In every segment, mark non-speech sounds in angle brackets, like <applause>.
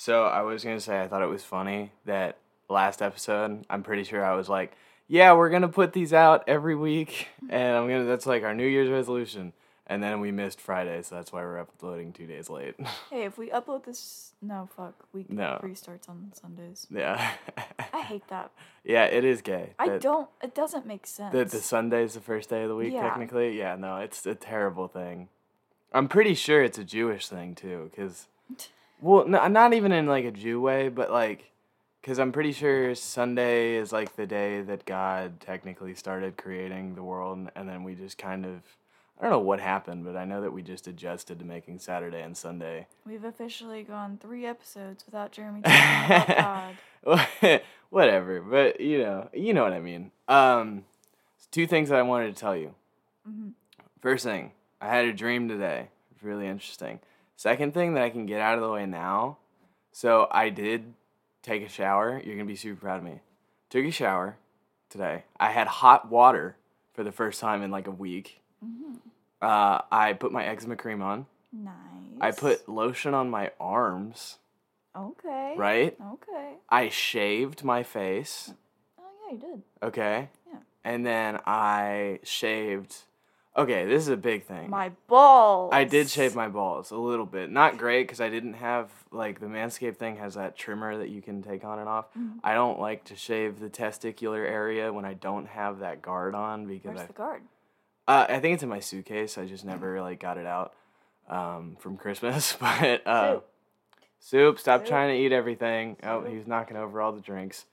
So I was gonna say I thought it was funny that last episode. I'm pretty sure I was like, "Yeah, we're gonna put these out every week, <laughs> and I'm gonna." That's like our New Year's resolution. And then we missed Friday, so that's why we're uploading two days late. <laughs> Hey, if we upload this, no fuck, week No. restarts on Sundays. yeah. <laughs> I hate that. yeah, it is gay. I that- don't. It doesn't make sense. That the Sunday's the first day of the week, Yeah. technically. Yeah, no, it's a terrible thing. I'm pretty sure it's a Jewish thing too, because, well, no, not even in like a Jew way, but like, because I'm pretty sure Sunday is like the day that God technically started creating the world, and then we just kind of, I don't know what happened, but I know that we just adjusted to making Saturday and Sunday. We've officially gone three episodes without Jeremy talking about <laughs> God. <laughs> Whatever, but you know, you know what I mean. Um, two things that I wanted to tell you. Mhm. First thing, I had a dream today. It's really interesting. Second thing that I can get out of the way now. So I did take a shower. You're gonna be super proud of me. Took a shower today. I had hot water for the first time in like a week. Mhm. Uh, I put my eczema cream on. Nice. I put lotion on my arms. Okay. Right. Okay. I shaved my face. Oh yeah, you did. Okay. Yeah. And then I shaved. Okay, this is a big thing. My balls. I did shave my balls a little bit. Not great because I didn't have like the Manscaped thing has that trimmer that you can take on and off. Mhm. I don't like to shave the testicular area when I don't have that guard on because Where's I the guard? uh, I think it's in my suitcase. I just never like got it out um, from Christmas. <laughs> But uh, Soup. soup, stop Soup. trying to eat everything. Oh, he's knocking over all the drinks.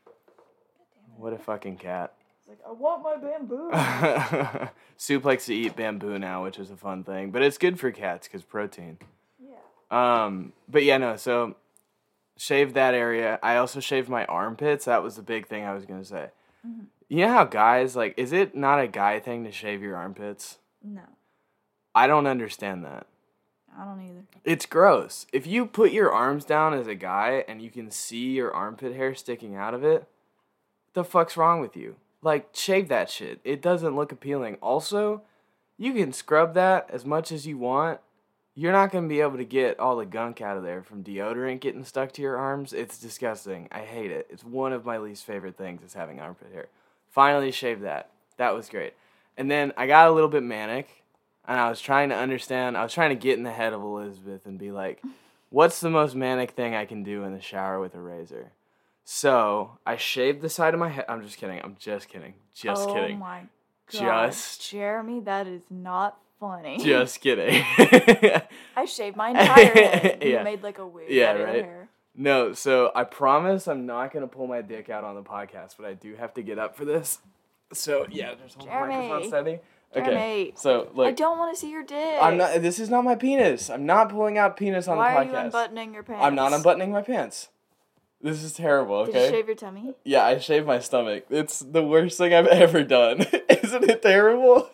What a fucking cat. Like I want my bamboo. <laughs> Soup likes to eat bamboo now, which is a fun thing, but it's good for cats because protein. yeah. Um, but yeah, no. So shaved that area. I also shaved my armpits. That was the big thing I was gonna say. Mhm. You know how guys like? Is it not a guy thing to shave your armpits? No, I don't understand that. I don't either. It's gross. If you put your arms down as a guy and you can see your armpit hair sticking out of it, what the fuck's wrong with you? Like, shave that shit. It doesn't look appealing. Also, you can scrub that as much as you want. You're not going to be able to get all the gunk out of there from deodorant getting stuck to your arms. It's disgusting. I hate it. It's one of my least favorite things is having armpit hair. Finally shaved that. That was great. And then I got a little bit manic and I was trying to understand. I was trying to get in the head of Elizabeth and be like, what's the most manic thing I can do in the shower with a razor? So I shaved the side of my head. I'm just kidding. I'm just kidding. Just oh kidding. Oh my god. Just- Jeremy, that is not funny. <laughs> Just kidding. I shaved my entire head. <laughs> You Yeah. made like a wig Yeah, out of your right. hair. no, so I promise I'm not gonna pull my dick out on the podcast, but I do have to get up for this. So yeah, there's hold the microphone Jeremy. steady. Okay. Jeremy. So I don't want to see your dick. I'm not. This is not my penis. I'm not pulling out penis on Why the are podcast. you unbuttoning your pants? I'm not unbuttoning my pants. This is terrible. Did you shave your tummy? Yeah, I shaved my stomach. It's the worst thing I've <laughs> ever done. <laughs> Isn't it terrible?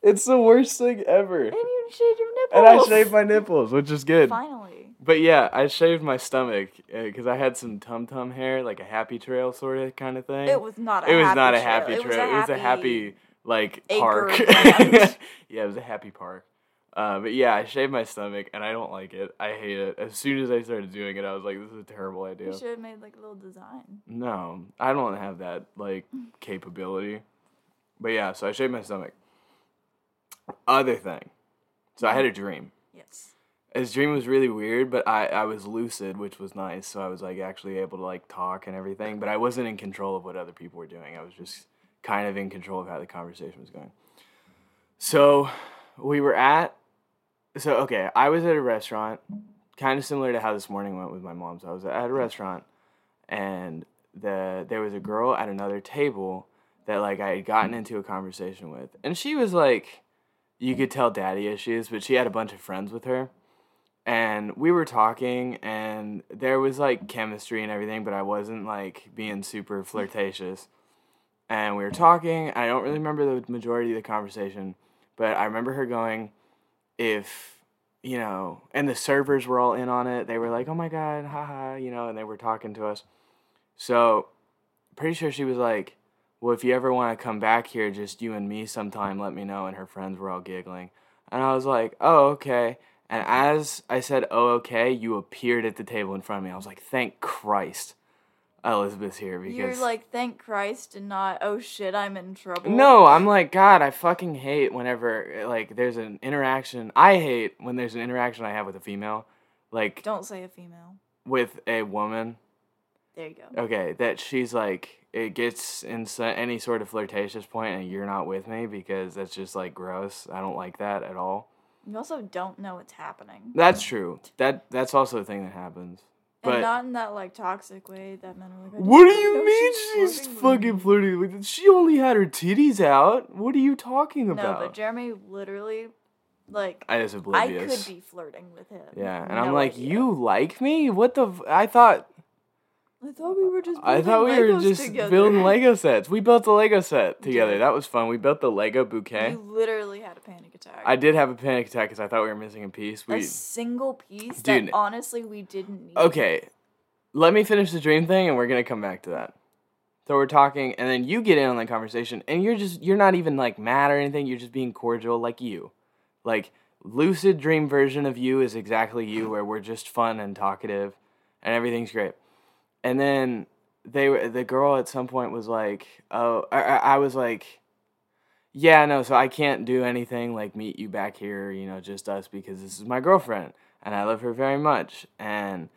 It's the worst thing ever. And you shaved your nipples. And I shaved my nipples, which is good. Finally. But yeah, I shaved my stomach uh, because I had some tum tum hair, like a happy trail sort of kind of thing. It was not a It was happy not a happy trail. It was a happy like park. <laughs> yeah, it was a happy park. Uh, but yeah, I shaved my stomach and I don't like it. I hate it. As soon as I started doing it, I was like, "This is a terrible idea." You should have made like a little design. No, I don't have that like <laughs> capability. But yeah, so I shaved my stomach. Other thing, so I had a dream. Yes. His dream was really weird, but I, I was lucid, which was nice. So I was like actually able to like talk and everything, but I wasn't in control of what other people were doing. I was just kind of in control of how the conversation was going. So we were at so okay, I was at a restaurant, kind of similar to how this morning went with my mom. So I was at a restaurant and the there was a girl at another table that like I had gotten into a conversation with. And she was like you could tell daddy issues, but she had a bunch of friends with her. And we were talking and there was like chemistry and everything, but I wasn't like being super flirtatious. And we were talking, I don't really remember the majority of the conversation, but I remember her going, if you know, and the servers were all in on it. They were like, "Oh my god, haha," you know, and they were talking to us. So, pretty sure she was like, "Well, if you ever want to come back here, just you and me sometime, let me know." And her friends were all giggling, and I was like, "Oh, okay." And as I said, "Oh, okay," you appeared at the table in front of me. I was like, "Thank Christ, Elizabeth's here." Because You're like, thank Christ, and not, oh shit, I'm in trouble. no, I'm like, God, I fucking hate whenever like there's an interaction. I hate when there's an interaction I have with a female, like Don't say a female. with a woman. There you go. Okay, that she's like it gets in any sort of flirtatious point and you're not with me because that's just like gross. I don't like that at all. You also don't know what's happening. That's true. That that's also a thing that happens. But and not in that like toxic way that men are like. What do you mean she's flirting with fucking me." flirting with? She only had her titties out. What are you talking about? No, but Jeremy literally, like, I was I could be flirting with him. Yeah, and I'm like, idea. you like me? What the? F- I thought I thought we were just. I thought we building were just together. building Lego sets. We built a Lego set together. Yeah. That was fun. We built the Lego bouquet. You literally had a panic attack. I did have a panic attack because I thought we were missing a piece. a single piece Dude. that honestly we didn't need. okay. Let me finish the dream thing, and we're gonna come back to that. So we're talking, and then you get in on the conversation, and you're just you're not even like mad or anything. You're just being cordial, like you, like lucid dream version of you is exactly you, where we're just fun and talkative, and everything's great. And then they were the girl at some point was like, oh, I, I was like, yeah, no, so I can't do anything like meet you back here, you know, just us because this is my girlfriend and I love her very much. And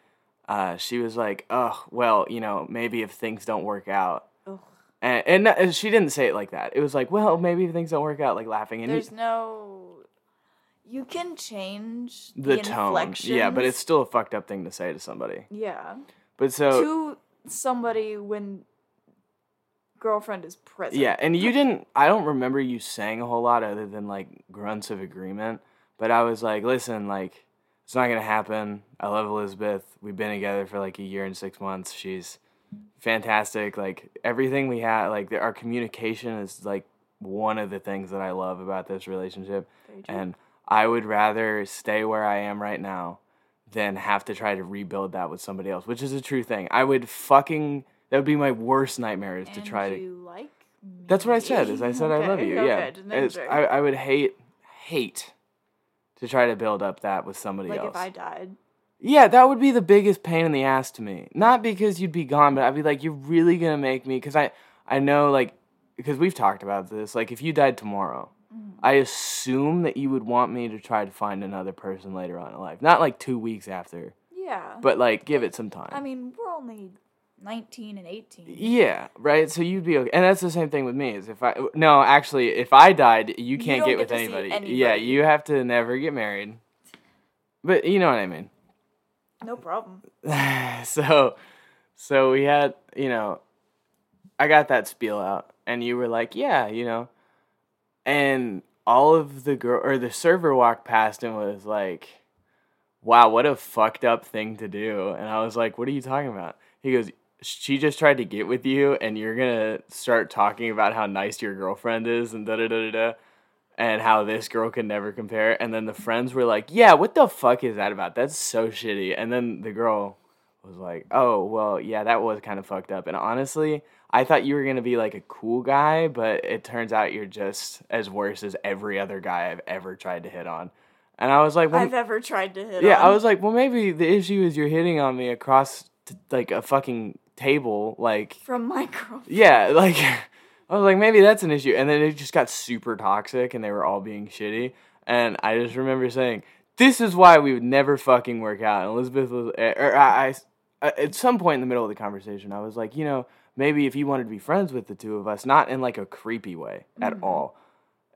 uh, she was like, oh, well, you know, maybe if things don't work out. Ugh. And, and she didn't say it like that. It was like, well, maybe if things don't work out, like laughing. And There's he- no. You can change the, the, tone. Yeah, but it's still a fucked up thing to say to somebody. yeah But so. to somebody when girlfriend is present. Yeah, and you didn't. I don't remember you saying a whole lot other than like grunts of agreement. But I was like, listen, like it's not gonna happen. I love Elizabeth. We've been together for like a year and six months. She's fantastic. Like everything we had, like the, our communication is like one of the things that I love about this relationship. And I would rather stay where I am right now than have to try to rebuild that with somebody else, which is a true thing. I would fucking that would be my worst nightmare is to And try to you like me. that's what I said. Is I said I love Okay, you. okay, yeah. just making It's, sure. I, I would hate hate to try to build up that with somebody like else. if I died. yeah, that would be the biggest pain in the ass to me. Not because you'd be gone, but I'd be like, you're really gonna make me because I I know like because we've talked about this. Like if you died tomorrow, Mm-hmm. I assume that you would want me to try to find another person later on in life. Not like two weeks after, Yeah. but like give it some time. I mean, we're only 19 and 18. Yeah, right. So you'd be okay, and that's the same thing with me. Is if I no, actually, if I died, you can't don't get get with anybody. anybody. Yeah, you have to never get married. But you know what I mean. No problem. <sighs> so, so we had, you know, I got that spiel out, and you were like, yeah, you know, and all of the girl or the server walked past and was like, wow, what a fucked up thing to do. And I was like, what are you talking about? He goes, she just tried to get with you, and you're gonna start talking about how nice your girlfriend is, and da da da da da. And how this girl can never compare. And then the friends were like, Yeah, what the fuck is that about? That's so shitty. And then the girl was like, Oh, well, yeah, that was kind of fucked up. And honestly, I thought you were gonna be like a cool guy, but it turns out you're just as worse as every other guy I've ever tried to hit on. And I was like, well, I've ever tried to hit on yeah, on. I was like, well, maybe the issue is you're hitting on me across t- like a fucking table, like from my <laughs> girlfriend. yeah, like <laughs> I was like, maybe that's an issue. And then it just got super toxic and they were all being shitty. And I just remember saying, this is why we would never fucking work out. And Elizabeth was, or I, I, at some point in the middle of the conversation, I was like, you know, maybe if you wanted to be friends with the two of us, not in like a creepy way at all,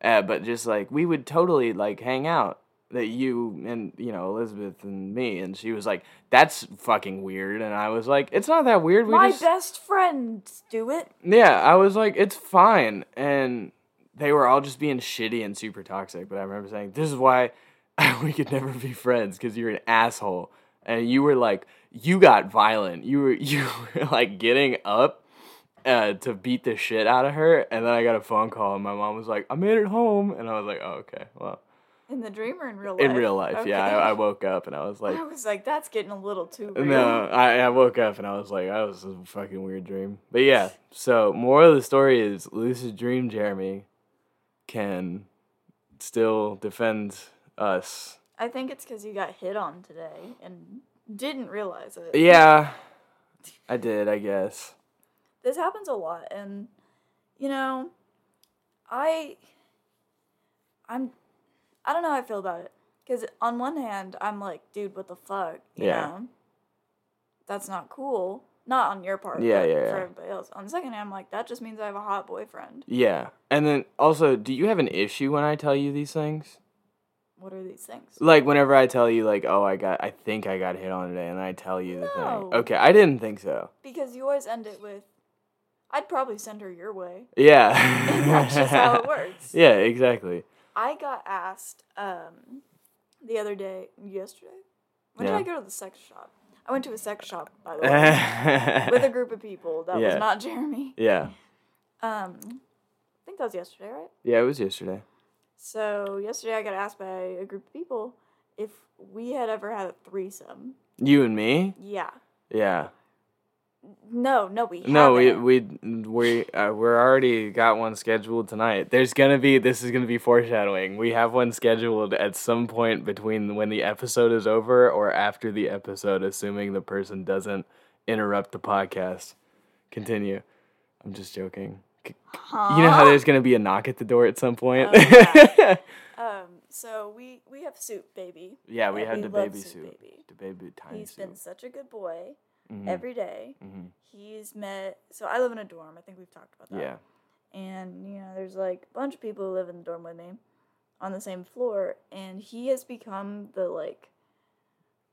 uh, but just like we would totally like hang out. That you and you know Elizabeth and me, and she was like, "That's fucking weird," and I was like, "It's not that weird." We My just best friends do it. yeah, I was like, it's fine. And they were all just being shitty and super toxic. But I remember saying, this is why <laughs> we could never be friends because you're an asshole. And you were like, you got violent. You were, <laughs> you were like getting up uh, to beat the shit out of her. And then I got a phone call and my mom was like, I made it home. And I was like, oh, okay. Well, In the dream or in real life? in real life, yeah. I, I woke up and I was like, I was like, that's getting a little too real. No, I, I woke up and I was like, that was a fucking weird dream. But yeah, so moral of the story is lucid dream Jeremy can still defend us I think it's because you got hit on today and didn't realize it. Yeah, I did. I guess. This happens a lot, and you know, I, I'm, I don't know how I feel about it. Because on one hand, I'm like, dude, what the fuck? You Yeah. know? That's not cool. Not on your part. Yeah, but yeah, For everybody else. On the second hand, I'm like, that just means I have a hot boyfriend. Yeah, and then also, do you have an issue when I tell you these things? What are these things? Like whenever I tell you, like, oh, I got, I think I got hit on today, and I tell you the No. thing. Okay, I didn't think so. Because you always end it with, I'd probably send her your way. Yeah, <laughs> That's just how it works. <laughs> Yeah, exactly. I got asked um, the other day, yesterday. When Yeah. did I go to the sex shop? I went to a sex shop, by the <laughs> way, with a group of people. That Yeah. was not Jeremy. yeah, Um, I think that was yesterday, right? yeah, it was yesterday. So yesterday I got asked by a group of people if we had ever had a threesome. You and me? Yeah. Yeah. No, no, we No, we haven't. we we uh, we're already got one scheduled tonight. There's gonna be this is gonna be foreshadowing. We have one scheduled at some point between when the episode is over or after the episode, assuming the person doesn't interrupt the podcast. Continue. I'm just joking. C- You know how there's gonna be a knock at the door at some point. Oh, <laughs> Um, so we we have soup, baby. yeah, we Yeah, had the baby Soup soup. Baby. The baby tiny He's soup. been such a good boy Mhm, every day. mhm. He's met. So I live in a dorm. I think we've talked about that. Yeah. and you know there's like a bunch of people who live in the dorm with me on the same floor and he has become the like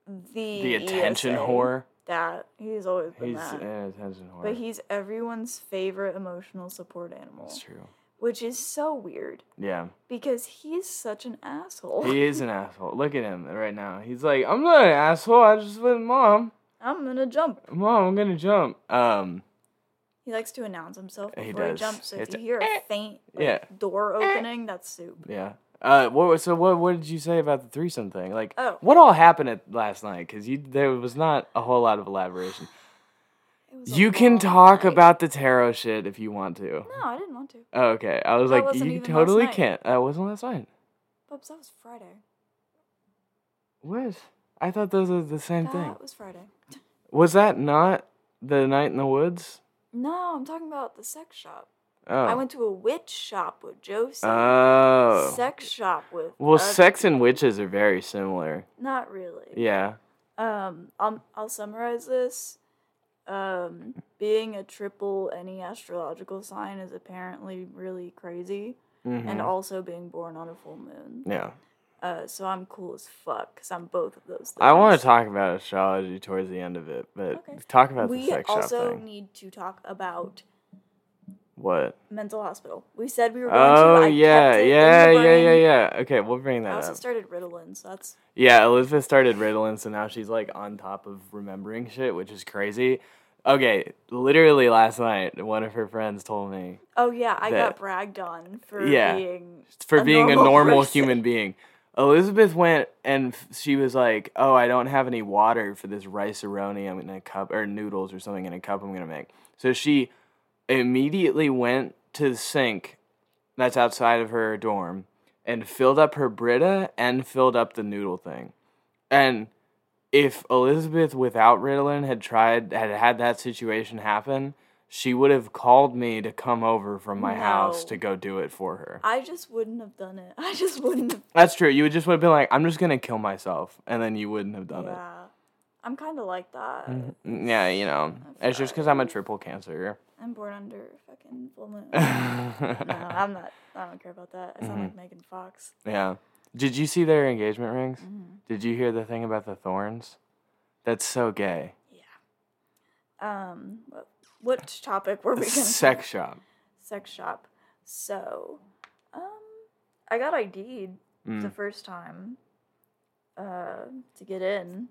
the The attention ESA. whore. That he's always been He's that an attention whore. but he's everyone's favorite emotional support animal That's true. which is so weird Yeah. because he's such an asshole He is an <laughs> asshole. Look at him right now. He's like, I'm not an asshole. I just with mom. i'm gonna jump Mom, I'm gonna jump. Um, he likes to announce himself He before he, does. jumps so if It's you a- hear a faint like, Yeah. door opening that's soup yeah. Uh, what? So what? What did you say about the threesome thing? Like, Oh. what all happened at last night? Because you there was not a whole lot of elaboration. It was a You can talk night. about the tarot shit if you want to. no i didn't want to Oh, okay. I was That like, you totally can't. That wasn't last night. Bubs, that was friday What? I thought those were the same that thing. That was friday Was that not the night in the woods? No, I'm talking about the sex shop. Oh. I went to a witch shop with Josie. Oh. Sex shop with. Well, sex and witches are very similar. Not really. Yeah. Um, I'll I'll summarize this. Um, being a triple any astrological sign is apparently really crazy, Mhm. and also being born on a full moon. Yeah. Uh, so I'm cool as fuck because I'm both of those things. I want to talk about astrology towards the end of it, but Okay. talk about the We sex shop also need to talk about What? mental hospital. We said we were going Oh to. I yeah, kept it in yeah, yeah, yeah, yeah. Okay, we'll bring I that also up. started Ritalin, so that's Yeah, Elizabeth started Ritalin, so now she's like on top of remembering shit, which is crazy. Okay, literally last night, one of her friends told me Oh yeah, I that- got bragged on for Yeah. being for A being a normal normal person. human being. Elizabeth went and she was like, "Oh, I don't have any water for this Rice-A-Roni. I'm in a cup or noodles or something in a cup I'm gonna make." So she immediately went to the sink that's outside of her dorm and filled up her Brita and filled up the noodle thing. And if Elizabeth without Ritalin had tried had had that situation happen, she would have called me to come over from my house to go do it for her. I just wouldn't have done it. <laughs> I just wouldn't have. That's true. You would just would have been like, I'm just gonna kill myself, and then you wouldn't have done it. yeah, I'm kind of like that. it. Yeah, you know, it's just because I'm a triple cancer. I'm born under fucking full moon. <laughs> no, I'm not. I don't care about that. I sound Mm-hmm. like Megan Fox. Yeah. Did you see their engagement rings? Mm-hmm. Did you hear the thing about the thorns? That's so gay. Yeah. Um, what, what topic were we gonna? Sex shop. Sex shop. So, um, I got ID'd the Mm. first time. Uh, to get in.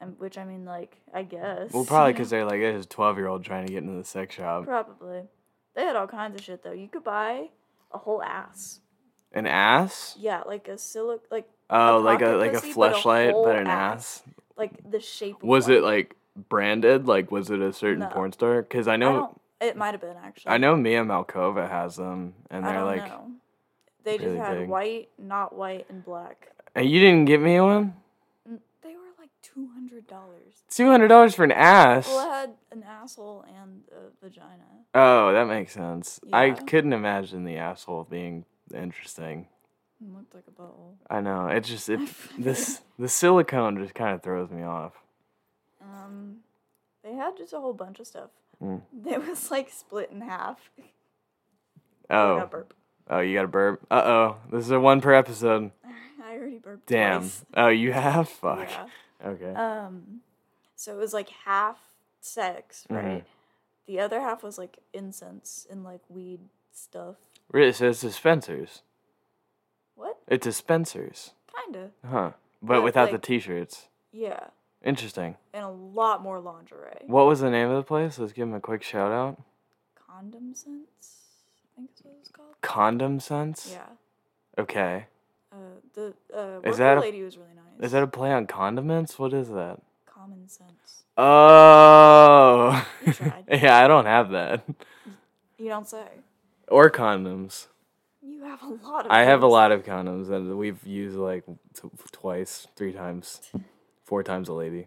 And which I mean, like, I guess. Well, probably because <laughs> they're like, there's a 12 year old trying to get into the sex shop. Probably. They had all kinds of shit though. You could buy a whole ass. An ass? Yeah, like a silic, like Oh, like a like a pussy, but a fleshlight, whole but an ass. ass. like the shape. Was one. it like branded? Like, was it a certain No. porn star? Because I I know don't. It might have been actually. I know Mia Malkova has them, and they're don't like, know. They just had big. white, not white, and black. And you didn't get me one? N- They were like two hundred dollars. Two hundred dollars for an ass. Well, it had an asshole and a vagina. Oh, that makes sense. I couldn't imagine the asshole being interesting. It looked like a butthole. I know. It just it <laughs> this the silicone just kind of throws me off. Um, they had just a whole bunch of stuff. Mm. <laughs> It was like split in half. Oh, got burp. oh, you got a burp. Uh oh, this is a one per episode. <laughs> I already burped. Damn. twice. Oh, you have? Fuck. Yeah. Okay. Um, so it was like half sex, Mhm. right? The other half was like incense and like weed stuff. Really, so it's dispensers. What? It's dispensers. Kinda. Huh. But But, without the t-shirts. Yeah. Interesting. And a lot more lingerie. What was the name of the place? Let's give them a quick shout out. Condom sense. I think that's what it's called. Condom Sense. Yeah. Okay. Uh, the uh, Is that a- lady was really nice. Is that a play on condiments? What is that? common sense? Oh. <laughs> Yeah, I don't have that. You don't say. Or condoms. You have a lot of. I have a lot of condoms that we've used like t- twice, three times, four times a lady.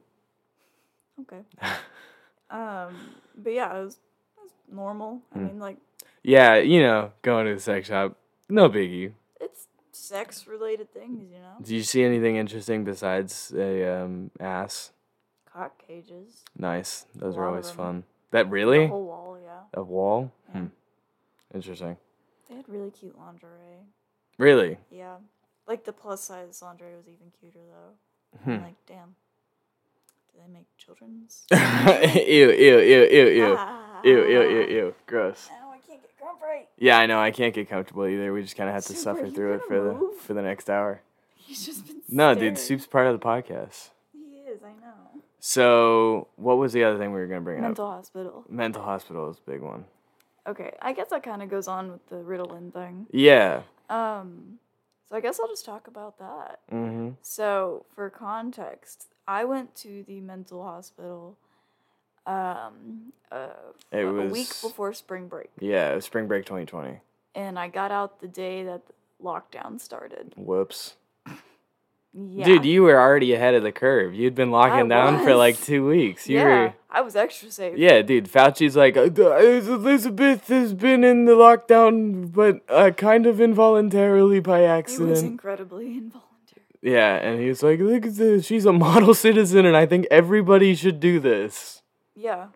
Okay. <laughs> um, but yeah, it was, it was normal. I Hmm. mean, like Yeah, you know, going to the sex shop, no biggie. it's sex related things, you know. Do you see anything interesting besides a um, ass? Cock cages. Nice. Those are always fun. That really? whole wall, yeah. A wall? Yeah. Hmm. Interesting. They had really cute lingerie. Really? Yeah. Like the plus size lingerie was even cuter though. Hmm. I'm like, damn. Do they make children's? <laughs> ew, ew, ew, ew, ew. Ah. <laughs> Ew, ew, ew, ew. Gross. Now I can't get grump right. Yeah, I know. I can't get comfortable either. We just kind of have to Soup, suffer through it for the for the next hour. He's just been No, staring. dude, soup's part of the podcast. He is, I know. So, what was the other thing we were gonna bring Mental up? Mental hospital. Mental hospital is a big one. Okay, I guess that kind of goes on with the Ritalin thing. Yeah. Um, so I guess I'll just talk about that. Mm-hmm. So, for context, I went to the mental hospital um, uh, It a was week before spring break, Yeah, it was spring break 2020. and I got out the day that lockdown started. Whoops. Yeah, Dude, you were already ahead of the curve. You'd been locking I down for like two weeks. You yeah, were. I was extra safe. Yeah, dude. Fauci's like, "Uh, Elizabeth has been in the lockdown, but uh, kind of involuntarily by it was accident. incredibly <laughs> involuntary. Yeah, and he's like, look at this. She's a model <laughs> citizen, and I think everybody should do this. Yeah,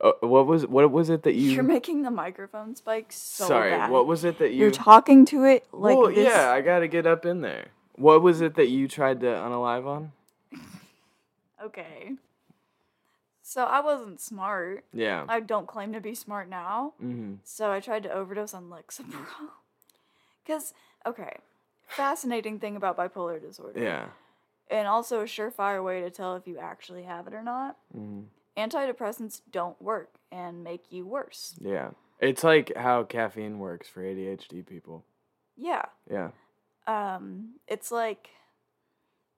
Uh, what was what was it that <laughs> you? you're making the microphone spike so Sorry, bad. what was it that you? You're talking to it like well, this. yeah, I gotta get up in there. What was it that you tried to unalive on? <laughs> Okay. So I wasn't smart. Yeah. I don't claim to be smart now. mm-hmm. So I tried to overdose on Lexapro. <laughs> Cause okay, fascinating thing about bipolar disorder. Yeah. And also a surefire way to tell if you actually have it or not. hmm Antidepressants don't work and make you worse. Yeah. It's like how caffeine works for ADHD people. Yeah. Yeah. Um, it's like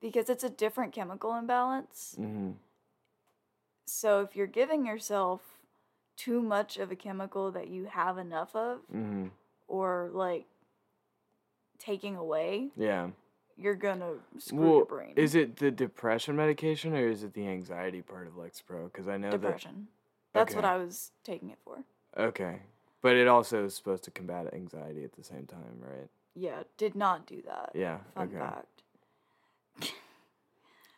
because it's a different chemical imbalance. Mm-hmm. So if you're giving yourself too much of a chemical that you have enough of, Mm-hmm. or like taking away, Yeah. You're gonna screw Well, your brain. is it the depression medication or is it the anxiety part of Lexapro? Because I know depression? That's what I was taking it for. Okay. But it also is supposed to combat anxiety at the same time, right? Yeah, did not do that. Yeah. Fun okay. fact.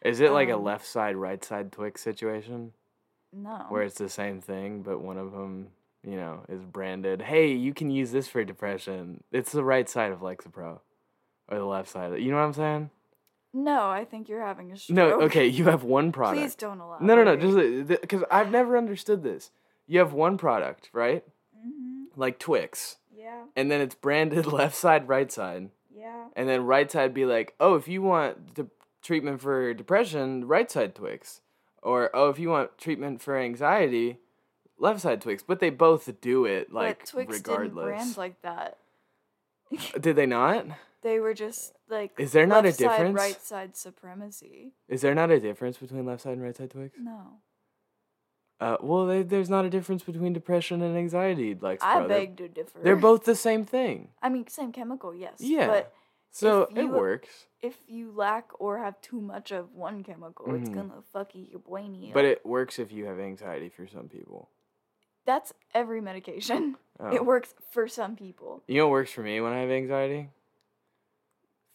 Is it like a Um, left side, right side Twix situation No. where it's the same thing, but one of them, you know, is branded, hey, you can use this for depression? It's the right side of Lexapro or the left side. You know what I'm saying? no, I think you're having a stroke. No, okay, you have one product. Please don't allow. No, no, no, just because I've never understood this. You have one product, right? Mm-hmm. Like Twix, Yeah, and then it's branded <laughs> left side, right side, yeah. and then right side be like, oh, if you want the treatment for depression, right side Twix, or oh, if you want treatment for anxiety, left side Twix. But they both do it like but Twix regardless. didn't brand like that. <laughs> Did they not? They were just like. Is there not a side, difference? right side supremacy. Is there not a difference between left side and right side Twix? No, Uh, well, they, there's not a difference between depression and anxiety. Like, I they're- beg to differ. They're both the same thing. I mean, same chemical, yes. Yeah. But So If it works, if you lack or have too much of one chemical, it's Mhm. gonna fuck you your brainy. but it works if you have anxiety for some people. that's every medication. Oh. It works for some people. You know what works for me when I have anxiety?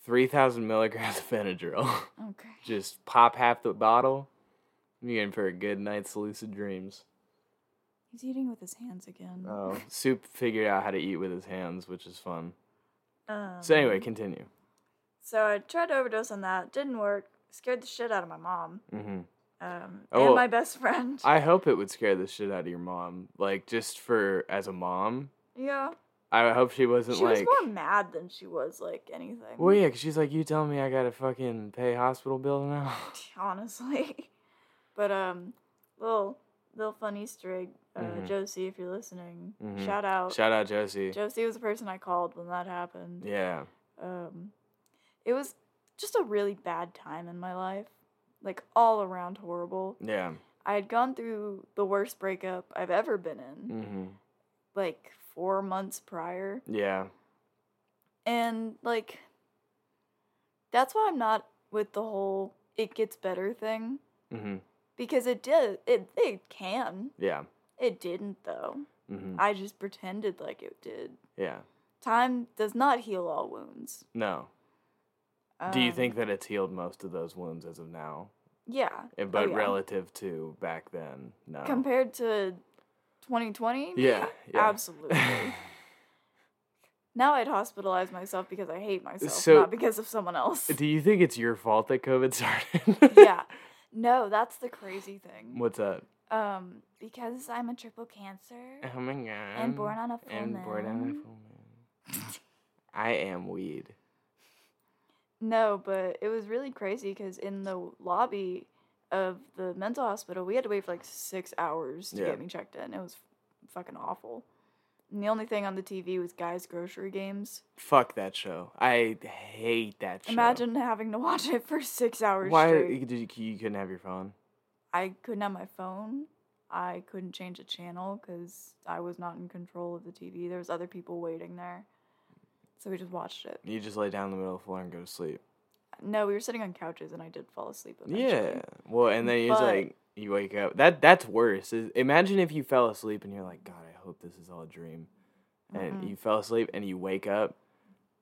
3,000 milligrams of Benadryl. <laughs> Okay. Just pop half the bottle. You're in for a good night's lucid dreams. He's eating with his hands again. Oh, Soup figured out how to eat with his hands, which is fun. Um, So anyway, continue. so I tried to overdose on that. Didn't work. Scared the shit out of my mom. Mm-hmm. Um, Oh, and my best friend. I hope it would scare the shit out of your mom. Like just for as a mom, yeah. I hope she wasn't She like. was more mad than she was like anything. Well, yeah, 'cause she's like, you telling me I gotta fucking pay hospital bill now? <laughs> honestly. But um, little little fun Easter egg, uh, Mhm. Josie, if you're listening, Mhm. shout out. Shout out Josie. Josie was the person I called when that happened. Yeah. Um, it was just a really bad time in my life, like all around horrible. Yeah. I had gone through the worst breakup I've ever been in, hmm like four months prior, Yeah. and like that's why I'm not with the whole "it gets better" thing hmm because it did. It it can. Yeah. It didn't though. hmm I just pretended like it did. Yeah. Time does not heal all wounds. No. Do you Um, think that it's healed most of those wounds as of now? Yeah. Eh, Oh, But yeah. relative to back then, no. compared to 2020? yeah. Yeah. Absolutely. <laughs> now I'd hospitalize myself because I hate myself, So- not because of someone else. Do you think it's your fault that COVID started? yeah. <laughs> No, that's the crazy thing. What's that? Um, because I'm a triple cancer Oh my god. and born on a full And born on a full moon. I am weed. No, but it was really crazy because in the lobby of the mental hospital, we had to wait for like six hours to Yeah. get me checked in. It was fucking awful. And the only thing on the TV was guys' grocery games. Fuck that show. I hate that show. Imagine having to <laughs> watch it for six hours Why straight. did you, you couldn't have your phone? I couldn't have my phone. I couldn't change a channel because I was not in control of the TV. There was other people waiting there, so we just watched it. You just lay down in the middle of the floor and go to sleep. No, we were sitting on couches, and I did fall asleep. Eventually. Yeah. Well, and then just But- like you wake up. That that's worse. Is- Imagine if you fell asleep and you're like, God, I hope this is all a dream, and Mm-mm. you fell asleep and you wake up,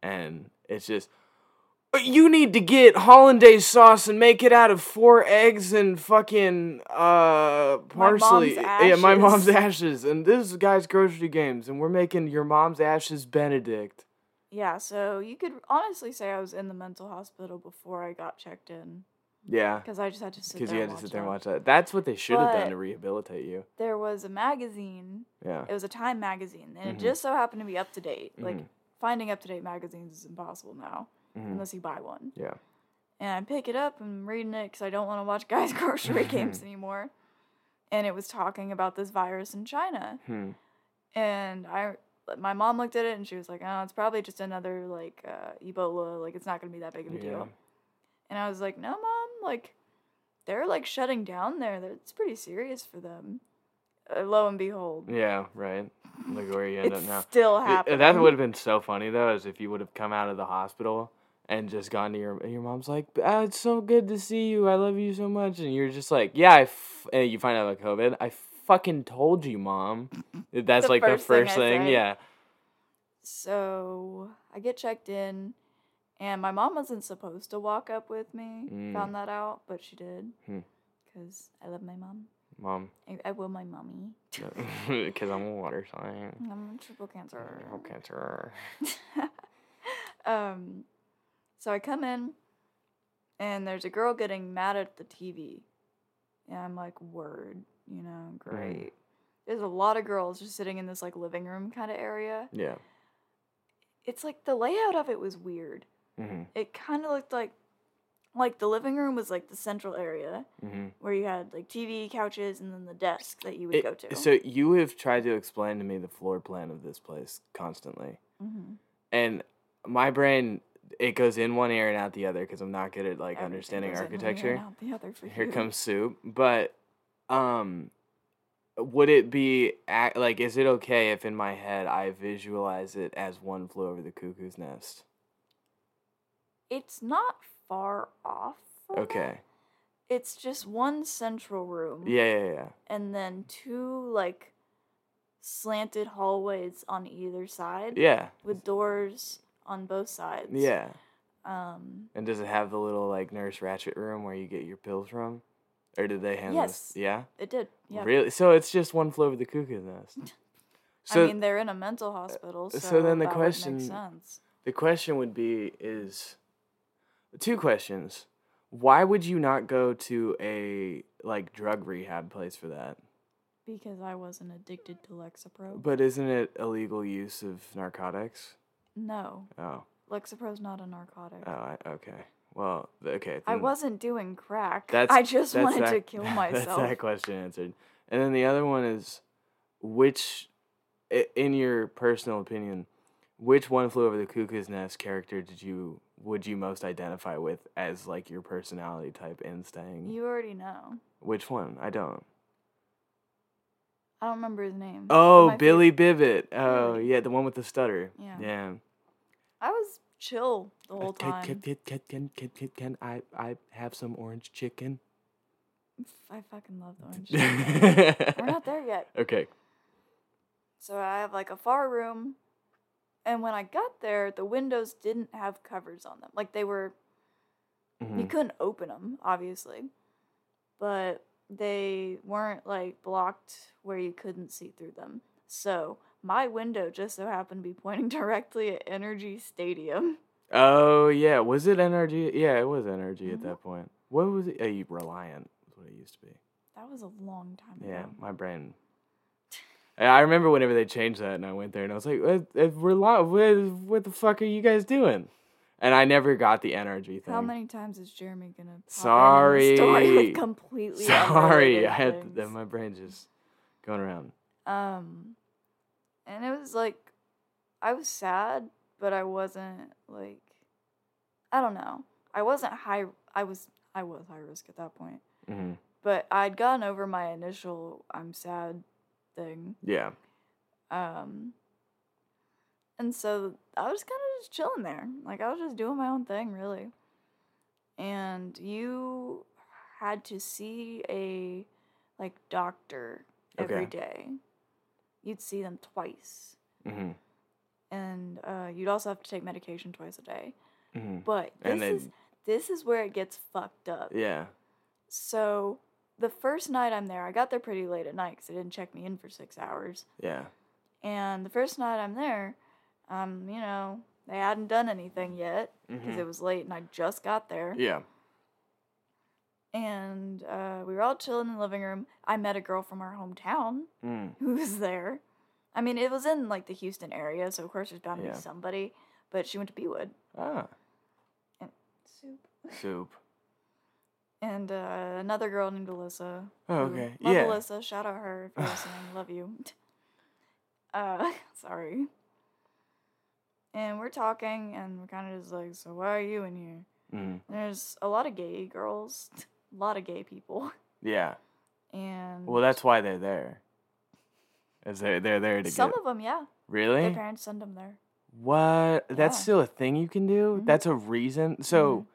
and it's just. "Uh, You need to get hollandaise sauce and make it out of four eggs and fucking uh parsley. mom's Yeah, my mom's ashes. And this is guy's grocery games, and we're making your mom's ashes Benedict. Yeah, so you could honestly say I was in the mental hospital before I got checked in Yeah, because I just had to sit because there. you had and to sit there and watch that. That's what they should have done But- to rehabilitate you. There was a magazine. Yeah. It was a Time magazine, and Mhm. it just so happened to be up to date. Like Mhm. finding up to date magazines is impossible now Mhm. unless you buy one. Yeah. And I pick it up and I'm reading it because I don't want to watch <laughs> guys' grocery games <laughs> anymore. And it was talking about this virus in China. Hmm. And I, my mom looked at it and she was like, "Oh, it's probably just another like uh, Ebola. Like it's not gonna be that big of a Yeah. deal." And I was like, "No, mom. Like they're like shutting down there. It's pretty serious for them." Uh, lo and behold, Yeah, right. Like where you end up now. still happening. That would have been so funny though, is if you would have come out of the hospital and just gone to your your mom's like, ah, "It's so good to see you. I love you so much," and you're just like, "Yeah," I f-, and you find out about COVID. I fucking told you, mom. That's The like the first thing thing. Yeah. So I get checked in, and my mom wasn't supposed to walk up with me. Mm. Found that out, but she did. Hmm. Because I love my mom. Mom, I, I will my mommy. because <laughs> I'm a water sign. I'm a triple cancer. Oh, cancer. <laughs> um, so I come in, and there's a girl getting mad at the TV. And I'm like, word, you know, great. There's a lot of girls just sitting in this like living room kind of area. Yeah. It's like the layout of it was weird. Mm-hmm. It kind of looked like, like the living room was like the central area Mm-hmm. where you had like TV, couches, and then the desk that you would go to. So you have tried to explain to me the floor plan of this place constantly. Mhm. and my brain it goes in one ear and out the other because I'm not good at like Everything understanding goes in one ear and architecture. out the other for Here you. comes soup, but um, would it be like is it okay if in my head I visualize it as one flew over the cuckoo's nest? It's not far off. Okay. It's just one central room. Yeah, yeah, yeah. And then two like slanted hallways on either side. Yeah. With doors on both sides. Yeah. Um. And does it have the little like Nurse Ratched room where you get your pills from? Or did they hand Yes. this? Yeah. It did. Yeah. Really? So it's just one flew over the cuckoo's <laughs> nest. So I mean, they're in a mental hospital, uh, so, so then the question- would make sense. the question would be is two questions. Why would you not go to a like drug rehab place for that? Because I wasn't addicted to Lexapro. But isn't it illegal use of narcotics? no, Oh. Lexapro's not a narcotic. Oh, I, okay. Well, okay. I wasn't doing crack. That's I just that's wanted that- to kill myself. <laughs> That's that question answered. And then the other one is, which, in your personal opinion, which one flew over the cuckoo's nest character did you would you most identify with as like your personality type in staying? You already know. Which one? I don't. I don't remember his name. Oh, fav- Billy Bibbit. Oh, yeah, the one with the stutter. Yeah. Yeah. I was chill the whole Uh, time. can, can, can, can, can, can, can I, I have some orange chicken? I fucking love the orange. <laughs> chicken. We're not there yet. <laughs> Okay. So I have like a far room, and when I got there, the windows didn't have covers on them. Like they were, you Mhm. couldn't open them, obviously, but they weren't like blocked where you couldn't see through them. So my window just so happened to be pointing <laughs> directly at NRG Stadium. Oh yeah, was it NRG? Yeah, it was NRG at Mhm. that point. What was it? Uh, Reliant was what it used to be. That was a long time Yeah, ago. Yeah, my brain. I I remember whenever they changed that, and I went there, and I was like, "Uh, uh, Reliant, what, what the fuck are you guys doing?" And I never got the NRG thing. How many times is Jeremy gonna? pop Sorry. story <laughs> completely. Sorry, I had the, my brain just going around. Um, and it was like, I was sad, but I wasn't like, I don't know. I wasn't high. I was I was high risk at that point, hmm but I'd gotten over my initial I'm sad thing. Yeah. Um, and so I was kind of just chilling there, like I was just doing my own thing, really. And you had to see a like doctor every Okay. day. You'd see them twice hmm and uh, you'd also have to take medication twice a day. hmm But this And is this is where it gets fucked up. Yeah. So the first night I'm there, I got there pretty late at night because they didn't check me in for six hours. Yeah. And the first night I'm there, um, you know, they hadn't done anything yet because Mhm. it was late and I just got there. Yeah. And uh, we were all chilling in the living room. I met a girl from our hometown Mm. who <laughs> was there. I mean, it was in like the Houston area, so of course there's bound to Yeah. be somebody. But she went to Bewood. Ah. And soup. Soup. <laughs> And uh, another girl named Alyssa. Oh, okay. Love Yeah. Alyssa. Shout out her if you're <laughs> listening. Love you. Uh, sorry. And we're talking, and we're kind of just like, so why are you in here? Mm. There's a lot of gay girls, a lot of gay people, <laughs> Yeah. and Well, that's why they're there. Is they they're there to get some get of them, yeah, really? their parents send them there. What? That's still a thing you can do? Mhm. That's a reason? So,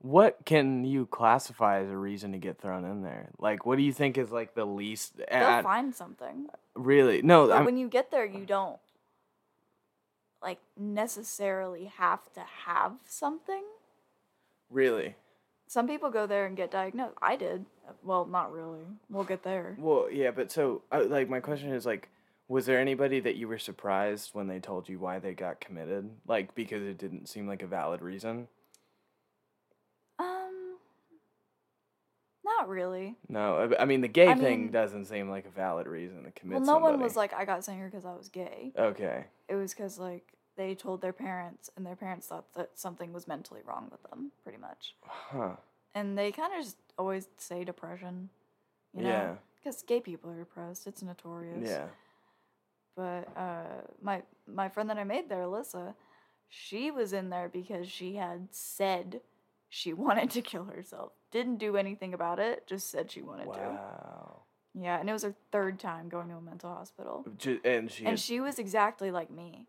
what can you classify as a reason to get thrown in there? Like, what do you think is like the least? They'll find something. really? No, But I'm, when you get there, you don't like necessarily have to have something. really. Some people go there and get diagnosed. I did. Well, not really. We'll get there. Well, yeah, but so, uh, like, my question is like, was there anybody that you were surprised when they told you why they got committed? Like, because it didn't seem like a valid reason? Um, not really. No, I- I mean the gay I thing mean- doesn't seem like a valid reason to commit. Well, no one was like, I got sent here because I was gay. Okay. It was because like they told their parents, and their parents thought that something was mentally wrong with them, pretty much. Huh. And they kind of just always say depression, you know, Yeah. because gay people are depressed. It's notorious. Yeah. But uh, my my friend that I made there, Alyssa, she was in there because she had said she <laughs> wanted to kill herself. Didn't do anything about it. Just said she wanted to. Wow. Yeah, and it was her third time going to a mental hospital. And she. And she was exactly like me.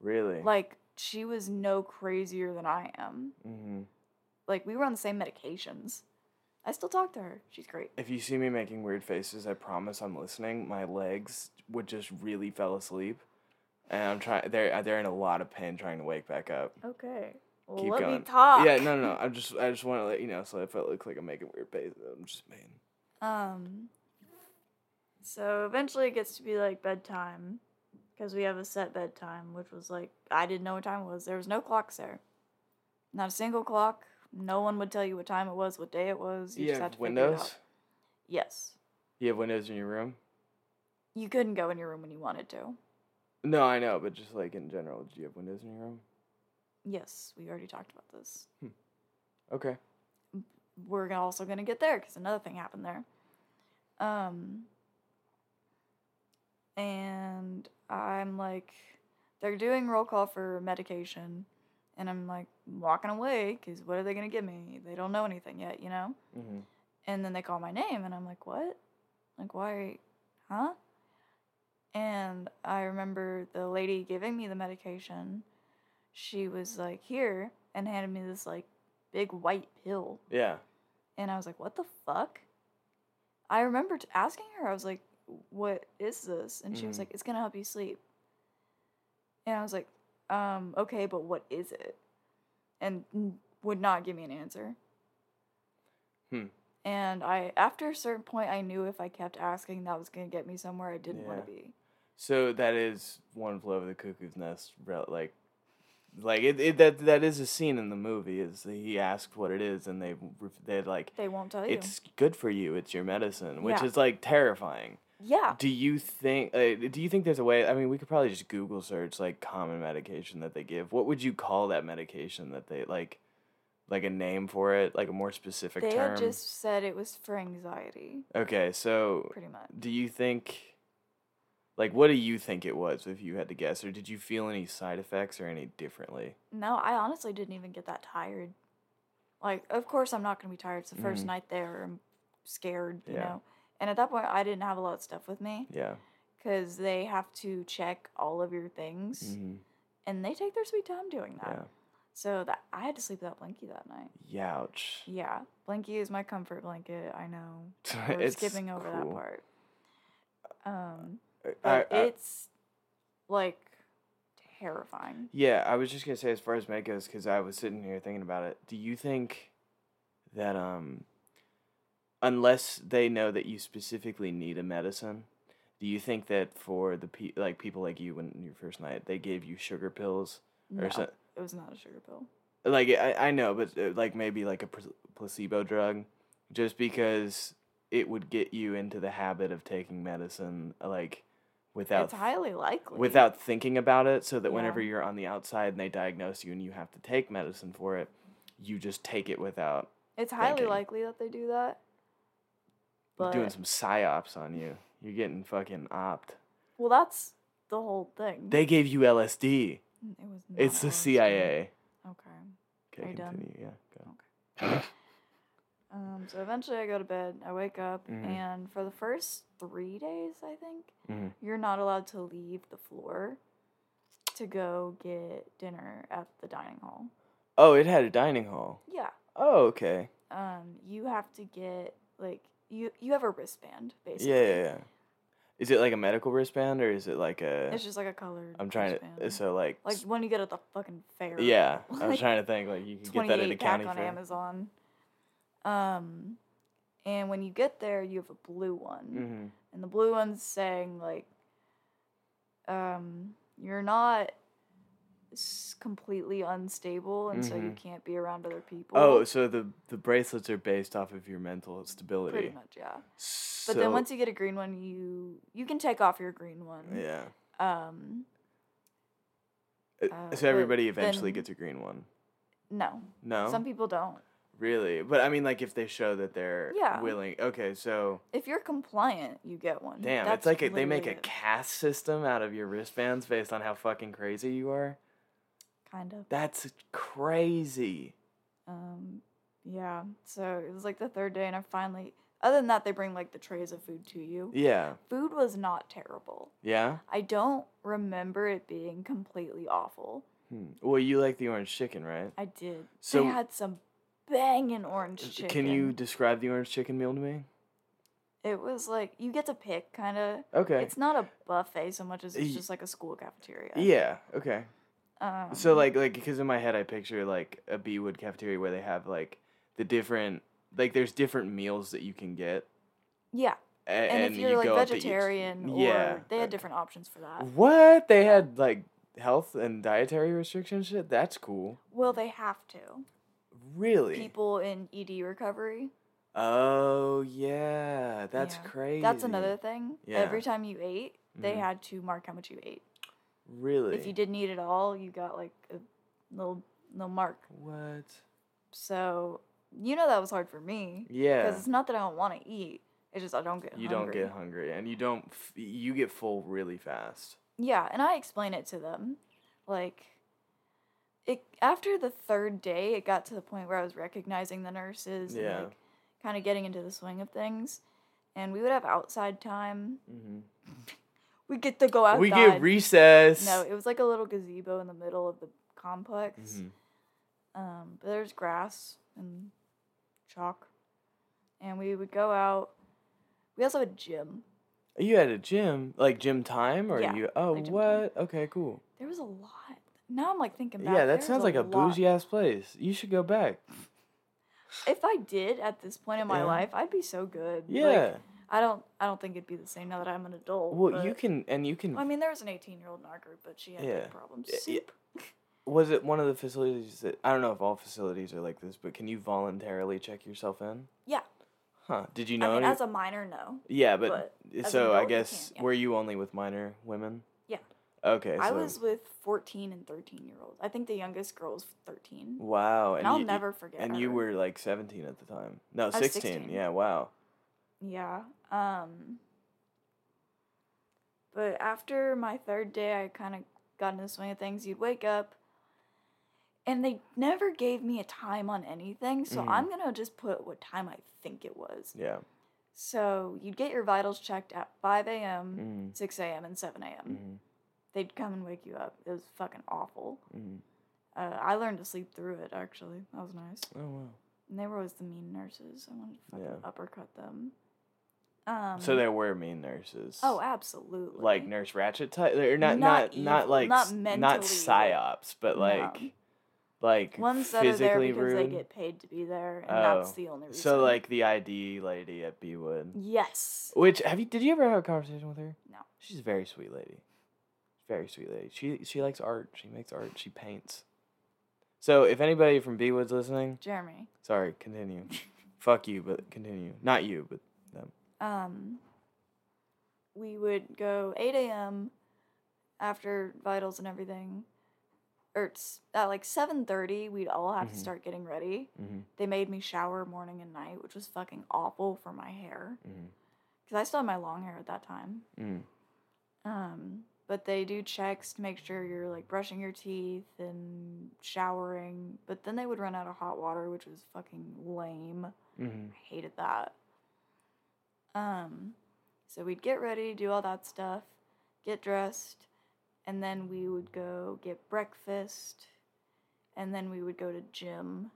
Really. Like she was no crazier than I am. hmm Like we were on the same medications. I still talk to her. She's great. If you see me making weird faces, I promise I'm listening. My legs would just really fell asleep, and I'm trying. They're they're in a lot of pain trying to wake back up. Okay. Well, Keep let going. me talk. Yeah, no, no, no. I just I just want to let you know, so if I look like I'm making weird faces, I'm just pain. Um. So eventually it gets to be like bedtime, because we have a set bedtime, which was like I didn't know what time it was. There was no clocks there, not a single clock. No one would tell you what time it was, what day it was. You You just had have it windows. Yes, You have windows in your room. you couldn't go in your room when you wanted to. No, I know, but just like in general, do you have windows in your room? Yes, we already talked about this. Okay. we're also gonna get there because another thing happened there. Um, and I'm like, they're doing roll call for medication, and I'm like walking away because what are they gonna give me? They don't know anything yet, you know. Mm-hmm. And then they call my name, and I'm like, what? Like, why? Huh? And I remember the lady giving me the medication. She was like, here, and handed me this like big white pill. Yeah. And I was like, what the fuck? I remember t- asking her, I was like, what is this? And she was Mhm. like, it's going to help you sleep. And I was like, um, okay, but what is it? And would not give me an answer. Hmm. And I, after a certain point, I knew if I kept asking, that was going to get me somewhere I didn't want to be. So that is one flew over the cuckoo's nest. Like, like it, it that that is a scene in the movie. Is he asked what it is, and they they like They won't tell you. it's good for you. It's your medicine, which Yeah. is like terrifying. Yeah. Do you think? Uh, do you think there's a way? I mean, we could probably just Google search like common medication that they give. What would you call that medication that they like? Like a name for it, like a more specific They term. had just said it was for anxiety, Okay, so pretty much. do you think like what do you think it was if you had to guess or did you feel any side effects or any differently No, I honestly didn't even get that tired. Like, of course, I'm not gonna be tired. It's the first Mhm. night there. I'm scared, you Yeah. know. And at that point, I didn't have a lot of stuff with me yeah because they have to check all of your things, mm-hmm. and they take their sweet time doing that. yeah So that I had to sleep without Blinky that night. youch Yeah, Blinky is my comfort blanket. I know. <laughs> We're it's skipping over that part. Um, I- but I- it's like terrifying. yeah i was just gonna say as far as med goes because i was sitting here thinking about it do you think that um unless they know that you specifically need a medicine do you think that for the pe- like people like you when your first night they gave you sugar pills No, or so, it was not a sugar pill. like I, I know but uh, like maybe like a pl- placebo drug just because it would get you into the habit of taking medicine like without it's highly likely. without thinking about it so that Yeah. whenever you're on the outside and they diagnose you and you have to take medicine for it you just take it without It's highly thinking. likely that they do that. But doing some psyops on you you're getting fucking opt well, that's the whole thing. they gave you lsd it was. It's the LSD. cia Okay. okay Are you done? continue yeah go Um. So eventually, I go to bed. I wake up, Mhm. and for the first three days, I think Mhm. you're not allowed to leave the floor to go get dinner at the dining hall. oh it had a dining hall Yeah. oh okay Um. You have to get like you. You have a wristband basically. Yeah, yeah, yeah. Is it like a medical wristband or is it like a? It's just like a colored. I'm trying to. wristband. So like. like one you get at the fucking fair. yeah, I <laughs> was like trying to think like you can get that at a 28 pack county on fair. Amazon. Um, and when you get there, you have a blue one, Mm-hmm. and the blue one's saying like, um, you're not completely unstable, and so you Mhm. can't be around other people. Oh, so the the bracelets are based off of your mental stability. pretty much, yeah. So, But then once you get a green one, you you can take off your green one. yeah, Um, Uh, uh, so everybody eventually then- gets a green one. no, No, some people don't. really, but I mean, like if they show that they're Yeah. willing. Okay, so If you're compliant, you get one. damn, That's it's like a, they make a caste system out of your wristbands based on how fucking crazy you are. Kind of. That's crazy. Um, yeah. So it was like the third day, and I finally. Other than that, they bring like the trays of food to you. Yeah, Food was not terrible. yeah. I don't remember it being completely awful. Hmm. Well, you like the orange chicken, right? I did. So- they had some banging orange chicken. Can you describe the orange chicken meal to me? It was like you get to pick, kind of. Okay. It's not a buffet so much as it's just like a school cafeteria. yeah. Okay. Um, So like like because in my head I picture like a Beewood cafeteria where they have like the different like there's different meals that you can get. yeah, a- and, And, if you're you like to each- vegetarian, Yeah. or they had different options for that. What they had like health and dietary restrictions shit. That's cool. Well, they have to. Really? People in ED recovery. Oh yeah, that's Yeah. crazy. That's another thing. Every time you ate, they Mhm. had to mark how much you ate. Really? If you didn't eat it all, you got like a little little mark. What? So you know that was hard for me Yeah. because it's not that I don't want to eat. It's just I don't get You hungry. don't get hungry, and you don't. F- you get full really fast. Yeah, and I explain it to them. Like it after the third day, it got to the point where I was recognizing the nurses Yeah. and like kind of getting into the swing of things. And we would have outside time. hmm <laughs> We get to go outside. We get recess. No, it was like a little gazebo in the middle of the complex. Mhm. Um, but there's grass and chalk. And we would go out. We also had a gym. You had a gym, like gym time, or Yeah, you? Oh, like gym time. what? Okay, cool. There was a lot. Now I'm like thinking back. yeah, that sounds like a lot. bougie ass place. You should go back. If I did at this point in my Yeah. life, I'd be so good. Like, Yeah. I don't. I don't think it'd be the same now that I'm an adult. well, you can, and you can. I mean, there was an 18 year old in our group, but she had Yeah. big problems. Yeah, yeah. Soup. was it <laughs> one of the facilities that I don't know if all facilities are like this, but can you voluntarily check yourself in? Yeah. Huh? Did you I know? mean, any- as a minor, no. yeah, but, but so I adult, you guess can, yeah. were you only with minor women? Yeah. Okay. I so- was with 14 and 13 year olds. I think the youngest girl was 13. Wow. And I'll you, never forget And you were like 17 at the time. No, was 16. 16. Yeah. Wow. Yeah. Um. But after my third day, I kind of got into the swing of things. You'd wake up, and they never gave me a time on anything, so Mhm. I'm gonna just put what time I think it was. Yeah. So you'd get your vitals checked at 5 a.m., Mm-hmm. 6 a.m., and 7 a.m. Mm-hmm. They'd come and wake you up. It was fucking awful. Mm-hmm. Uh, I learned to sleep through it, actually. That was nice. Oh wow. And they were always the mean nurses. I wanted to fucking Yeah. uppercut them. Um, so there were mean nurses. Oh, absolutely. Like Nurse Ratched type, or not, Not not, not, like, not mentally, not psyops, but No. like, like Ones that are there physically because they get paid to be there, and Oh. that's the only reason. So like the ID lady at Beewood. yes, Which have you? Did you ever have a conversation with her? No. She's a very sweet lady. Very sweet lady. She she likes art. She makes art. She paints. So if anybody from Beewood's listening, Jeremy. sorry, continue. <laughs> Fuck you, but continue. Not you, but. Um, we would go 8 a.m. after vitals and everything, or it's at like 7:30. We'd all have Mhm. to start getting ready. Mm-hmm. They made me shower morning and night, which was fucking awful for my hair Mm-hmm. because I still had my long hair at that time. Mm. Um, but they do checks to make sure you're like brushing your teeth and showering. But then they would run out of hot water, which was fucking lame. Mm-hmm. I hated that. Um, so we'd get ready, do all that stuff, get dressed, and then we would go get breakfast, and then we would go to gym.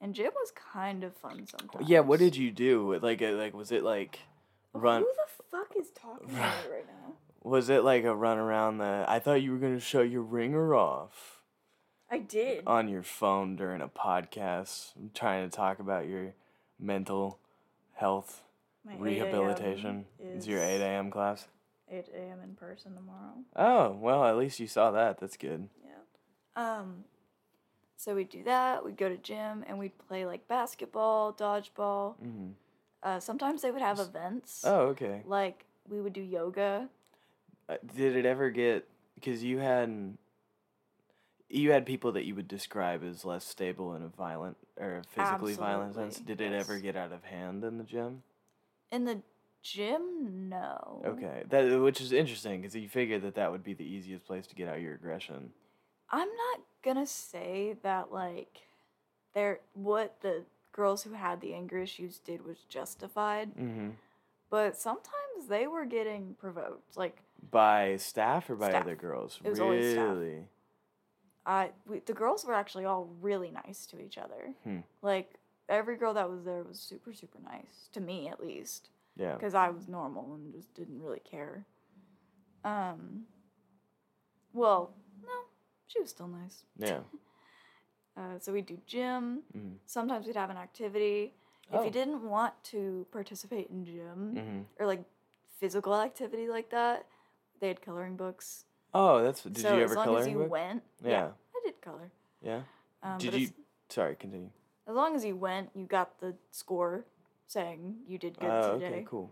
And gym was kind of fun sometimes. Yeah. What did you do? Like, uh, like was it like run? Who the fuck is talking to me <laughs> right now? Was it like a run around the? I thought you were gonna show your ringer off I did. on your phone during a podcast, trying to talk about your mental health My 8 rehabilitation. It's your eight a.m. class. 8 a.m. in person tomorrow. Oh well, at least you saw that. That's good. Yeah. Um, so we'd do that. We'd go to gym and we'd play like basketball, dodgeball. Mm-hmm. Uh, sometimes they would have events. Oh okay. Like we would do yoga. Uh, did it ever get? Because you had. You had people that you would describe as less stable in a violent or physically violent sense. Absolutely, Did it ever get out of hand in the gym? In the gym, no. Okay, that which is interesting because you figure that that would be the easiest place to get out your aggression. I'm not gonna say that like, they're what the girls who had the anger issues did was justified, Mm-hmm. but sometimes they were getting provoked. Like By staff or by Staff. other girls? It was always staff. really? I we, the girls were actually all really nice to each other. Hmm. Like every girl that was there was super super nice to me at least Yeah. because I was normal and just didn't really care. Um. Well, no, she was still nice. Yeah. <laughs> Uh, so we'd do gym. Mhm. Sometimes we'd have an activity. If Oh. you didn't want to participate in gym Mhm. or like physical activity like that, they had coloring books. Oh, that's. Did so you as ever long color? as you went, Yeah. I did color. Yeah. Um, Did you? Sorry. Continue. As long as you went, you got the score saying you did good Oh, today. okay. Cool.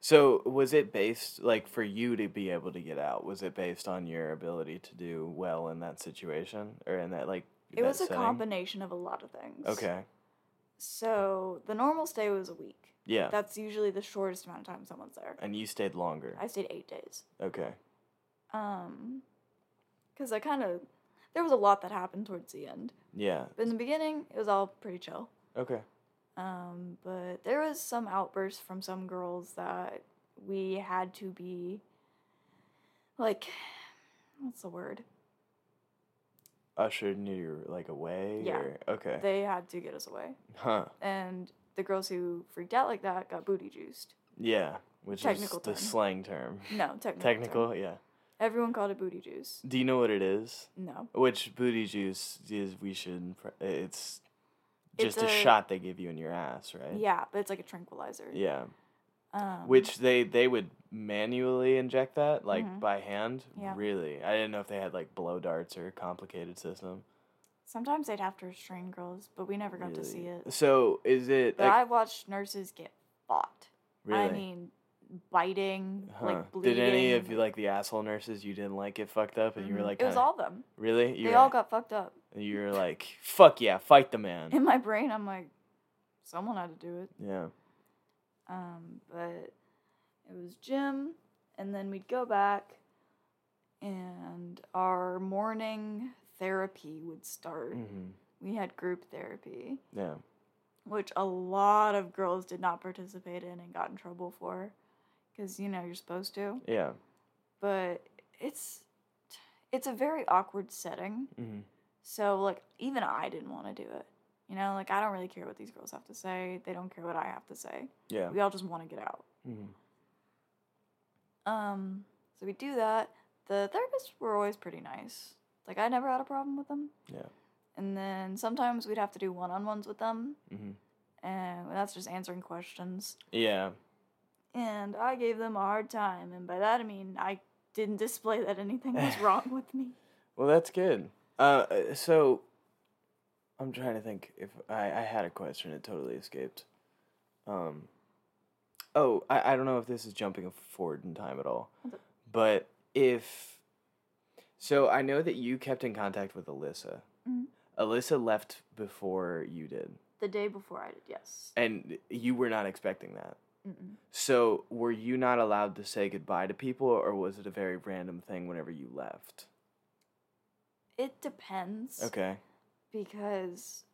So was it based like for you to be able to get out? Was it based on your ability to do well in that situation or in that like? It that was a setting? combination of a lot of things. Okay. So the normal stay was a week. Yeah. That's usually the shortest amount of time someone's there. and you stayed longer. I stayed eight days. Okay. Um, because I kind of there was a lot that happened towards the end. Yeah. But in the beginning, it was all pretty chill. Okay. Um, but there was some outbursts from some girls that we had to be like, what's the word? Ushered you like away. Yeah. Or, okay. They had to get us away, huh. and the girls who freaked out like that got booty juiced. Yeah. Which Technical is the slang term. No, technical. Technical. term. Yeah. Everyone called it booty juice. Do you know what it is? No. Which booty juice is? We should. It's It's just a, a- shot they give you in your ass, right? Yeah, but it's like a tranquilizer. Yeah. Um, Which they they would manually inject that like Mhm. by hand. Yeah. Really, I didn't know if they had like blow darts or a complicated system. sometimes they'd have to restrain girls, but we never got to see it. So is it But like, I watched nurses get fought. really? I mean, biting, Huh. like bleeding. Did any of you like the asshole nurses you didn't like get fucked up and you were Mhm. like, it was all them. really? You they were, all got fucked up. You were like, fuck yeah, fight the man. In my brain, I'm like, someone had to do it. yeah. Um, but it was gym, and then we'd go back, and our morning therapy would start. hmm We had group therapy, Yeah. which a lot of girls did not participate in and got in trouble for, because you know you're supposed to. Yeah. But it's it's a very awkward setting. Mm-hmm. So like even I didn't want to do it. You know, like I don't really care what these girls have to say. They don't care what I have to say. Yeah. We all just want to get out. Mm-hmm. Um, so we do that. The therapists were always pretty nice. Like I never had a problem with them. Yeah. And then sometimes we'd have to do one-on-ones with them, Mm-hmm. and that's just answering questions. Yeah. And I gave them a hard time, and by that I mean I didn't display that anything was <laughs> wrong with me. Well, that's good. Uh, so I'm trying to think if I, I had a question. It totally escaped. Um. Oh, I, I don't know if this is jumping forward in time at all, but if so, I know that you kept in contact with Alyssa. Mhm. Alyssa left before you did, The day before I did, yes. and you were not expecting that. Mm-mm. So, were you not allowed to say goodbye to people, or was it a very random thing whenever you left? It depends. Okay. Because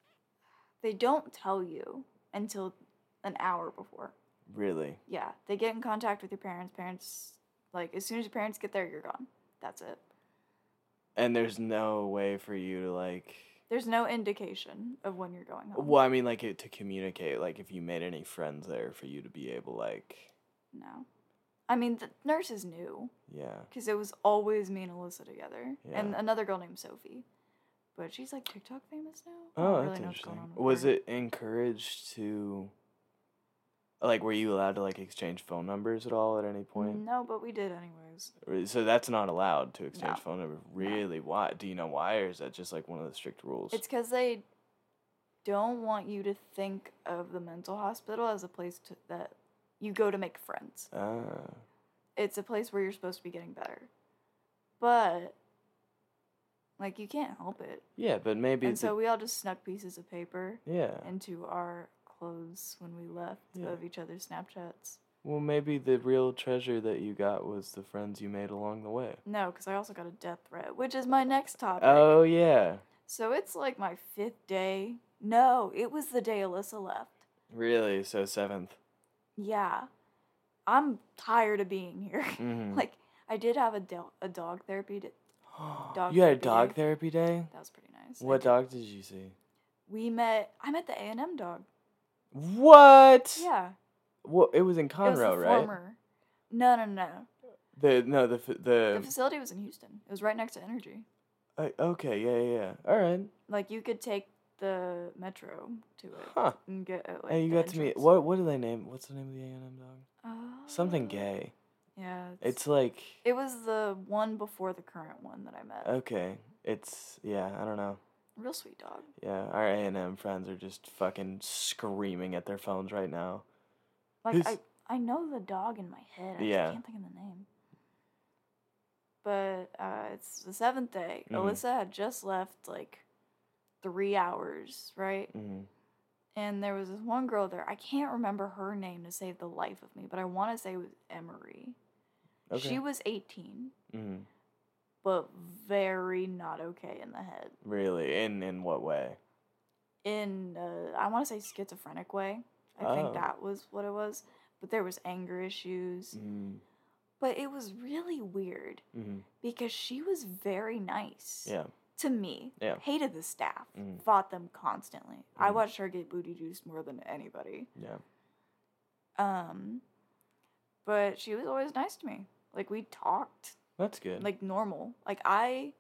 they don't tell you until an hour before. Really? Yeah, they get in contact with your parents. Parents, like, as soon as your parents get there, you're gone. That's it. And there's no way for you to like. There's no indication of when you're going home. Well, I mean, like it, to communicate, like if you made any friends there, for you to be able, like, No. I mean, the nurses knew yeah, because it was always me and Alyssa together, and another girl named Sophie. But she's like TikTok famous now. Oh, that's really interesting. going on with Was her. it encouraged to, like, were you allowed to like exchange phone numbers at all at any point? No, but we did anyways. So that's not allowed to exchange No. phone numbers. Really? Why? Do you know why, or is that just like one of the strict rules? It's because they don't want you to think of the mental hospital as a place to, that you go to make friends. ah, It's a place where you're supposed to be getting better. But, like, you can't help it. yeah, but maybe. and so we all just snuck pieces of paper yeah. into our clothes when we left Yeah. of each other's Snapchats. Well, maybe the real treasure that you got was the friends you made along the way. No, because I also got a death threat, which is my next topic. Oh yeah. So it's like my fifth day. No, it was the day Alyssa left. Really? So seventh. Yeah. I'm tired of being here. <laughs> Mhm. like, I did have a, do- a dog therapy. To- <gasps> Dog you had a dog day. therapy day. That was pretty nice. What dog did you see? We met. I met the A and M dog. What? Yeah. Well, it was in was Conroe, the right? former. No, no, no. The no the The the. facility was in Houston. It was right next to NRG. uh, okay, yeah, yeah, yeah. All right. Like you could take the metro to it Huh. and get at, like. and you got to meet what? What do they name? What's the name of the A and M dog? Uh, Something gay. Yeah. It's like It was the one before the current one that I met. okay. It's yeah. I don't know. Real sweet dog. Yeah, our A and M friends are just fucking screaming at their phones right now. Like I, I know the dog in my head. I Yeah. just can't think of the name. But uh, it's the seventh day. Mhm. Alyssa had just left like three hours, right? hmm And there was this one girl there. I can't remember her name to save the life of me, but I want to say it was Emery. Okay. She was 18, hmm but very not okay in the head. Really? In in what way? In, uh, I want to say schizophrenic way. I Oh. think that was what it was. But there was anger issues. Mm-hmm. But it was really weird hmm because she was very nice Yeah. to me. Yeah. Hated the staff. Mhm. Fought them constantly. I Mhm. watched her get booty juiced more than anybody. Yeah. Um, but she was always nice to me. Like we talked That's good. like normal. Like I,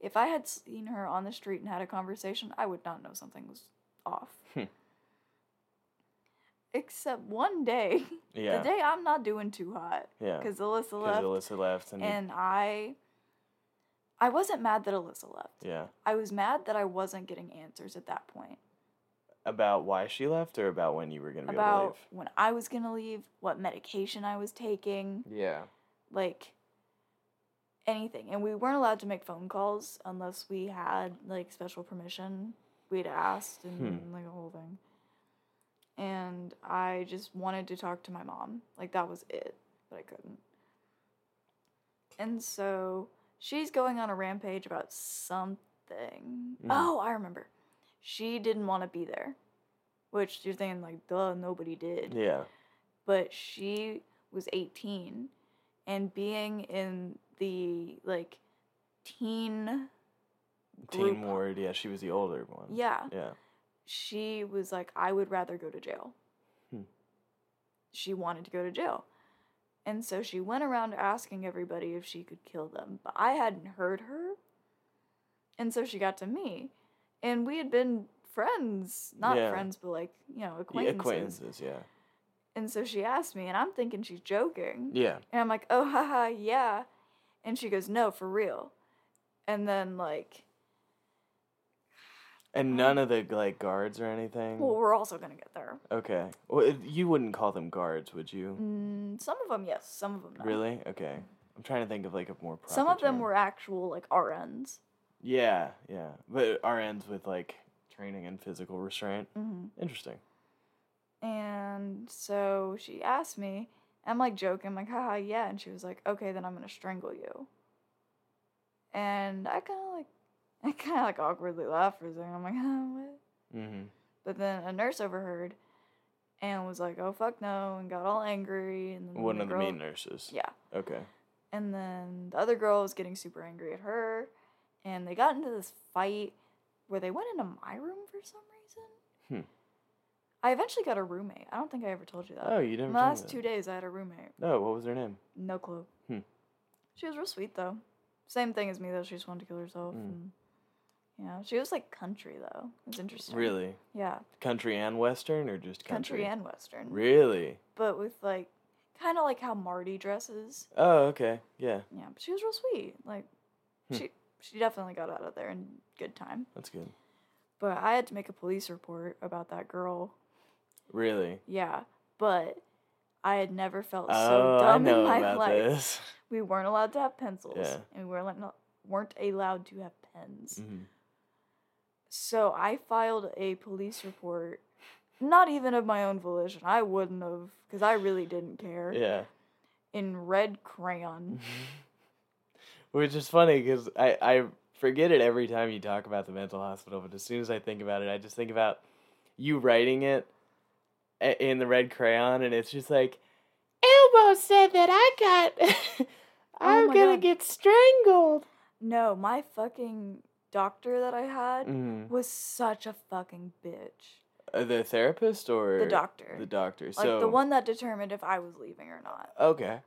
if I had seen her on the street and had a conversation, I would not know something was off. <laughs> Hmm. Except one day, <laughs> yeah. the day I'm not doing too hot yeah. because Alyssa Because left, Alyssa left and, and I, I wasn't mad that Alyssa left. yeah. I was mad that I wasn't getting answers at that point About why she left or about when you were gonna be able about when I was gonna leave, what medication I was taking. Yeah. like anything. And we weren't allowed to make phone calls unless we had like special permission. We'd asked and Hmm. like a whole thing. And I just wanted to talk to my mom. Like that was it, but I couldn't. And so she's going on a rampage about something. Mhm. Oh, I remember. She didn't want to be there. Which you're thinking like, duh, nobody did Yeah. but she was 18 and being in the like teen group Teen Ward. Yeah, she was the older one. yeah Yeah. she was like i would rather go to jail Hmm. she wanted to go to jail and so she went around asking everybody if she could kill them but i hadn't heard her and so she got to me and we had been friends not Yeah. friends but like you know Yeah, acquaintances. acquaintances. Yeah. And so she asked me and i'm thinking she's joking Yeah. And I'm like, oh, haha, yeah. And she goes, no, for real. And then, like, And none of the like guards or anything. well, we're also going to get there. okay. Well, it- you wouldn't call them guards, would you? Mm, some of them, yes. Some of them, no. Really? Okay. I'm trying to think of like a more proper Some of them term. were actual, like, RNs. Yeah, yeah. But RNs with like training and physical restraint. hmm Interesting. And so she asked me, I'm like joking, I'm like, haha, yeah. And she was like, okay, then I'm going to strangle you. And I kind of like, <laughs> I kind of like awkwardly laughed for a second. I'm like, huh, what? Mm-hmm. But then a nurse overheard and was like, "Oh fuck no!" and got all angry. And then One of the girl, mean nurses. yeah. Okay. And then the other girl was getting super angry at her, and they got into this fight where they went into my room for some reason. Hmm. I eventually got a roommate. I don't think I ever told you that. Oh, you never In the last two days, I had a roommate. No, what was her name? No clue. Hmm. She was real sweet though. Same thing as me though. She just wanted to kill herself. Mm. And, yeah, she was like country though. It was interesting. Really? Yeah, Country and western, or just country, country? and western. Really? but with like kind of like how Marty dresses. Oh, okay. Yeah, Yeah, but she was real sweet. Like Hmm. she she definitely got out of there in good time. that's good. But I had to make a police report about that girl. Really? Yeah, but I had never felt oh, so dumb in my <laughs> life. this. We weren't allowed to have pencils, Yeah. and we weren't weren't allowed to have pens. Mhm. So I filed a police report, not even of my own volition. I wouldn't have, because I really didn't care. Yeah. In red crayon. <laughs> Which is funny because I, I forget it every time you talk about the mental hospital, but as soon as I think about it, I just think about you writing it in the red crayon, and it's just like, Elbow said that I got, <laughs> Oh I'm my gonna God. get strangled. No, my fucking doctor that I had Mm. was such a fucking bitch. Uh, the therapist or The doctor. The doctor. Like so the one that determined if I was leaving or not. Okay.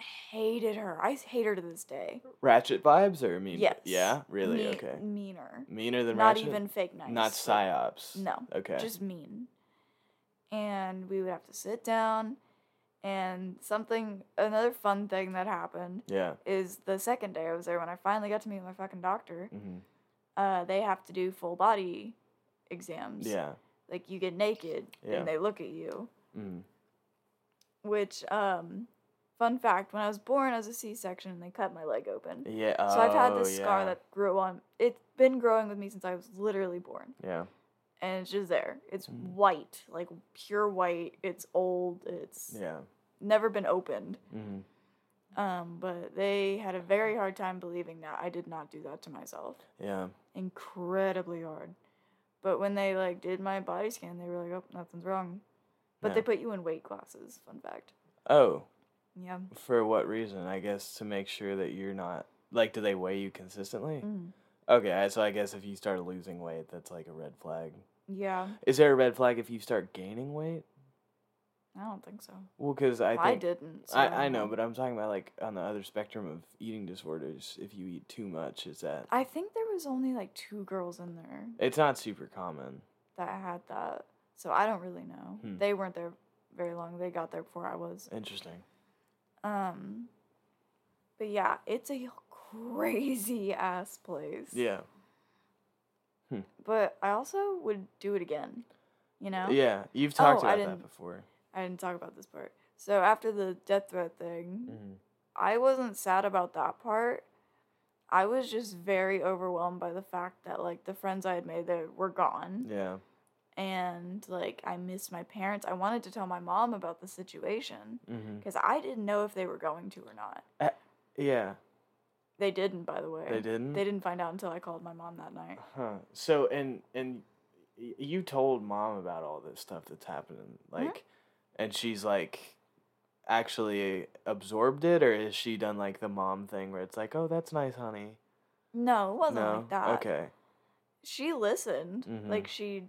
I hated her. I hate her to this day. Ratched vibes or mean? Yes. Yeah. Really? Me- okay. Meaner. Meaner than Ratched. Not Ratched. even fake nice. Not psyops. No. Okay. Just mean. And we would have to sit down and something another fun thing that happened yeah. is the second day I was there when I finally got to meet my fucking doctor, hmm uh, they have to do full body exams. Yeah. Like you get naked Yeah. and they look at you. Mm. Which, um, fun fact, when I was born as a C section and they cut my leg open. Yeah. So I've had oh, this scar yeah. that grew on it's been growing with me since I was literally born. Yeah. And it's just there. It's Mm. white, like pure white. It's old. It's Yeah. never been opened. hmm Um, but they had a very hard time believing that I did not do that to myself. Yeah. Incredibly hard. But when they like did my body scan, they were like, "Oh, nothing's wrong." But Yeah. they put you in weight classes. Fun fact. Oh, Yeah. for what reason? I guess to make sure that you're not like. Do they weigh you consistently? Mm. Okay. So I guess if you start losing weight, that's like a red flag. Yeah. Is there a red flag if you start gaining weight? I don't think so. Well, because I I, didn't. so I, I know, but I'm talking about like on the other spectrum of eating disorders. If you eat too much, is that I think there was only like two girls in there it's not super common. that had that. So I don't really know. Hmm. They weren't there very long. They got there before I was. Interesting. Um but yeah, it's a crazy ass place. Yeah. But I also would do it again. You know? Yeah. You've talked Oh, about that before. I didn't talk about this part. So after the death threat thing, hmm I wasn't sad about that part. I was just very overwhelmed by the fact that like the friends I had made that were gone. Yeah. and like I missed my parents. I wanted to tell my mom about the situation hmm because I didn't know if they were going to or not. Yeah. They didn't, by the way. They didn't. They didn't find out until I called my mom that night. Huh. So and and you told mom about all this stuff that's happening, Mm-hmm. like, and she's like actually absorbed it, or is she done like the mom thing where it's like, oh, that's nice, honey. No, it wasn't no. like that. Okay. She listened. Mhm. Like she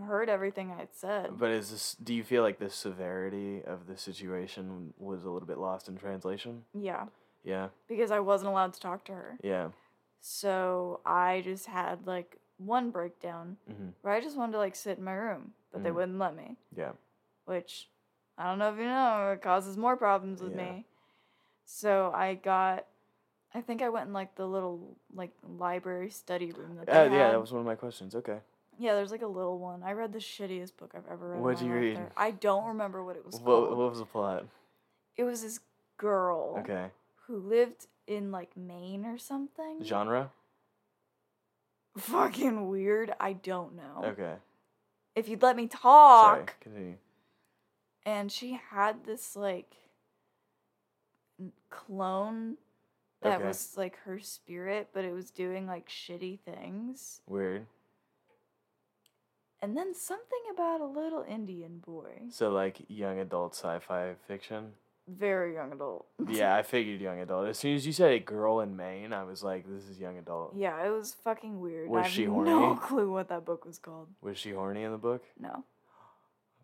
heard everything I had said. But is this? Do you feel like the severity of the situation was a little bit lost in translation? yeah, Yeah. because I wasn't allowed to talk to her. Yeah. So I just had like one breakdown hmm where I just wanted to like sit in my room, but they Mhm. wouldn't let me. Yeah. which I don't know if you know, it causes more problems with Yeah. me. So I got, I think I went in like the little like library study room that they Uh, yeah, that was one of my questions. Okay. Yeah, there's like a little one. I read the shittiest book I've ever read. What'd my you read? there. I don't remember what it was What, called. what was the plot? It was this girl Okay. Who lived in like Maine or something. Genre? Fucking weird. I don't know. Okay. If you'd let me talk. Sorry. Continue. and she had this like clone that Okay. was like her spirit but it was doing like shitty things Weird. and then something about a little indian boy So like young adult sci-fi fiction. Very young adult <laughs> Yeah, I figured young adult. As soon as you said a girl in Maine, I was like, this is young adult. yeah it was fucking weird Was I she no <laughs> clue what that book was called Was she horny in the book? no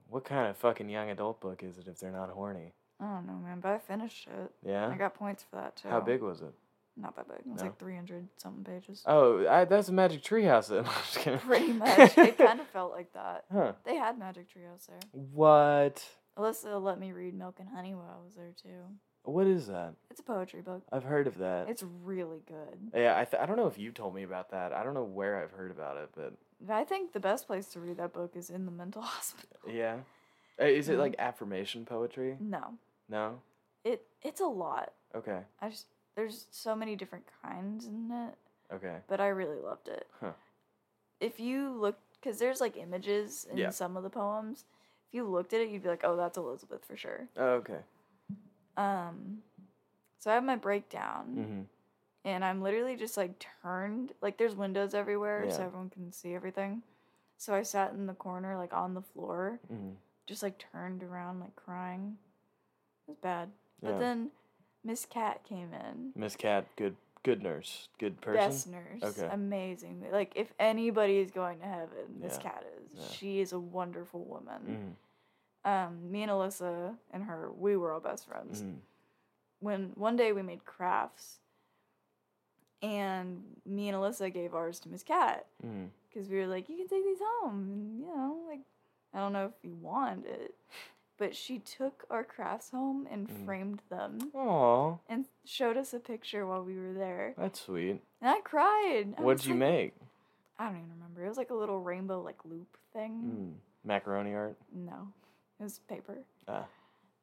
What kind of fucking young adult book is it if they're not horny? i don't know man but i finished it Yeah. i got points for that too How big was it? not that big it was No? like 300 something pages Oh, I, that's a Magic Treehouse. Then. <laughs> I'm pretty much it kind of felt like that Huh? they had magic trios there What? Alyssa let me read Milk and Honey while I was there too. What is that? It's a poetry book. I've heard of that. It's really good. yeah, I, th- I don't know if you told me about that. I don't know where I've heard about it, but I think the best place to read that book is in the mental <laughs> hospital. yeah. Uh, Is it like affirmation poetry? No, No. it it's a lot. Okay. I just there's so many different kinds in it, Okay. but I really loved it. Huh. If you look, because there's like images in Yeah. some of the poems. If you looked at it, you'd be like, "Oh, that's Elizabeth for sure." Oh, okay. Um, so I have my breakdown. Mm-hmm. and I'm literally just like turned like there's windows everywhere so everyone can see everything. So I sat in the corner like on the floor, Mm-hmm. just like turned around like crying. It was bad. Yeah. But then Miss Cat came in. Miss Cat, good Good nurse. Good person. Best nurse. Okay. Amazing. Like if anybody is going to heaven, this Yeah. cat is. Yeah. She is a wonderful woman. Mm. Um, me and Alyssa and her, we were all best friends. Mm. When one day we made crafts, and me and Alyssa gave ours to Miss Cat Mm. because we were like, you can take these home. And, you know, like, I don't know if you want it, but she took our crafts home and Mm. framed them Aw, and showed us a picture while we were there. that's sweet. And I cried. I What'd you like- make? I don't even remember. It was like a little rainbow like loop thing. Mm. Macaroni art. No, it was paper. Ah.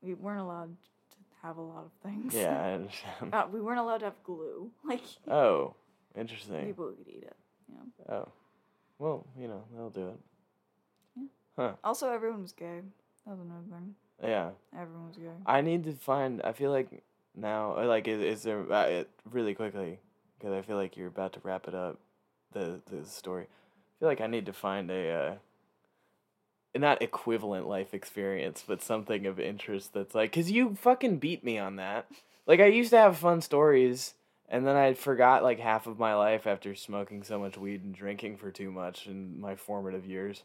We weren't allowed to have a lot of things. Yeah, I <laughs> understand. uh, we weren't allowed to have glue. <laughs> Like Oh, interesting. people could eat it. Yeah. Oh, well, you know they'll do it. Yeah. Huh. Also, everyone was gay. That was another thing. Yeah, Everyone was gay. I need to find. I feel like now, uh, like, is, is there uh, it, really quickly? Because I feel like you're about to wrap it up, the the story. I feel like I need to find a, uh, not equivalent life experience, but something of interest that's like, cause you fucking beat me on that. Like I used to have fun stories, and then I forgot like half of my life after smoking so much weed and drinking for too much in my formative years,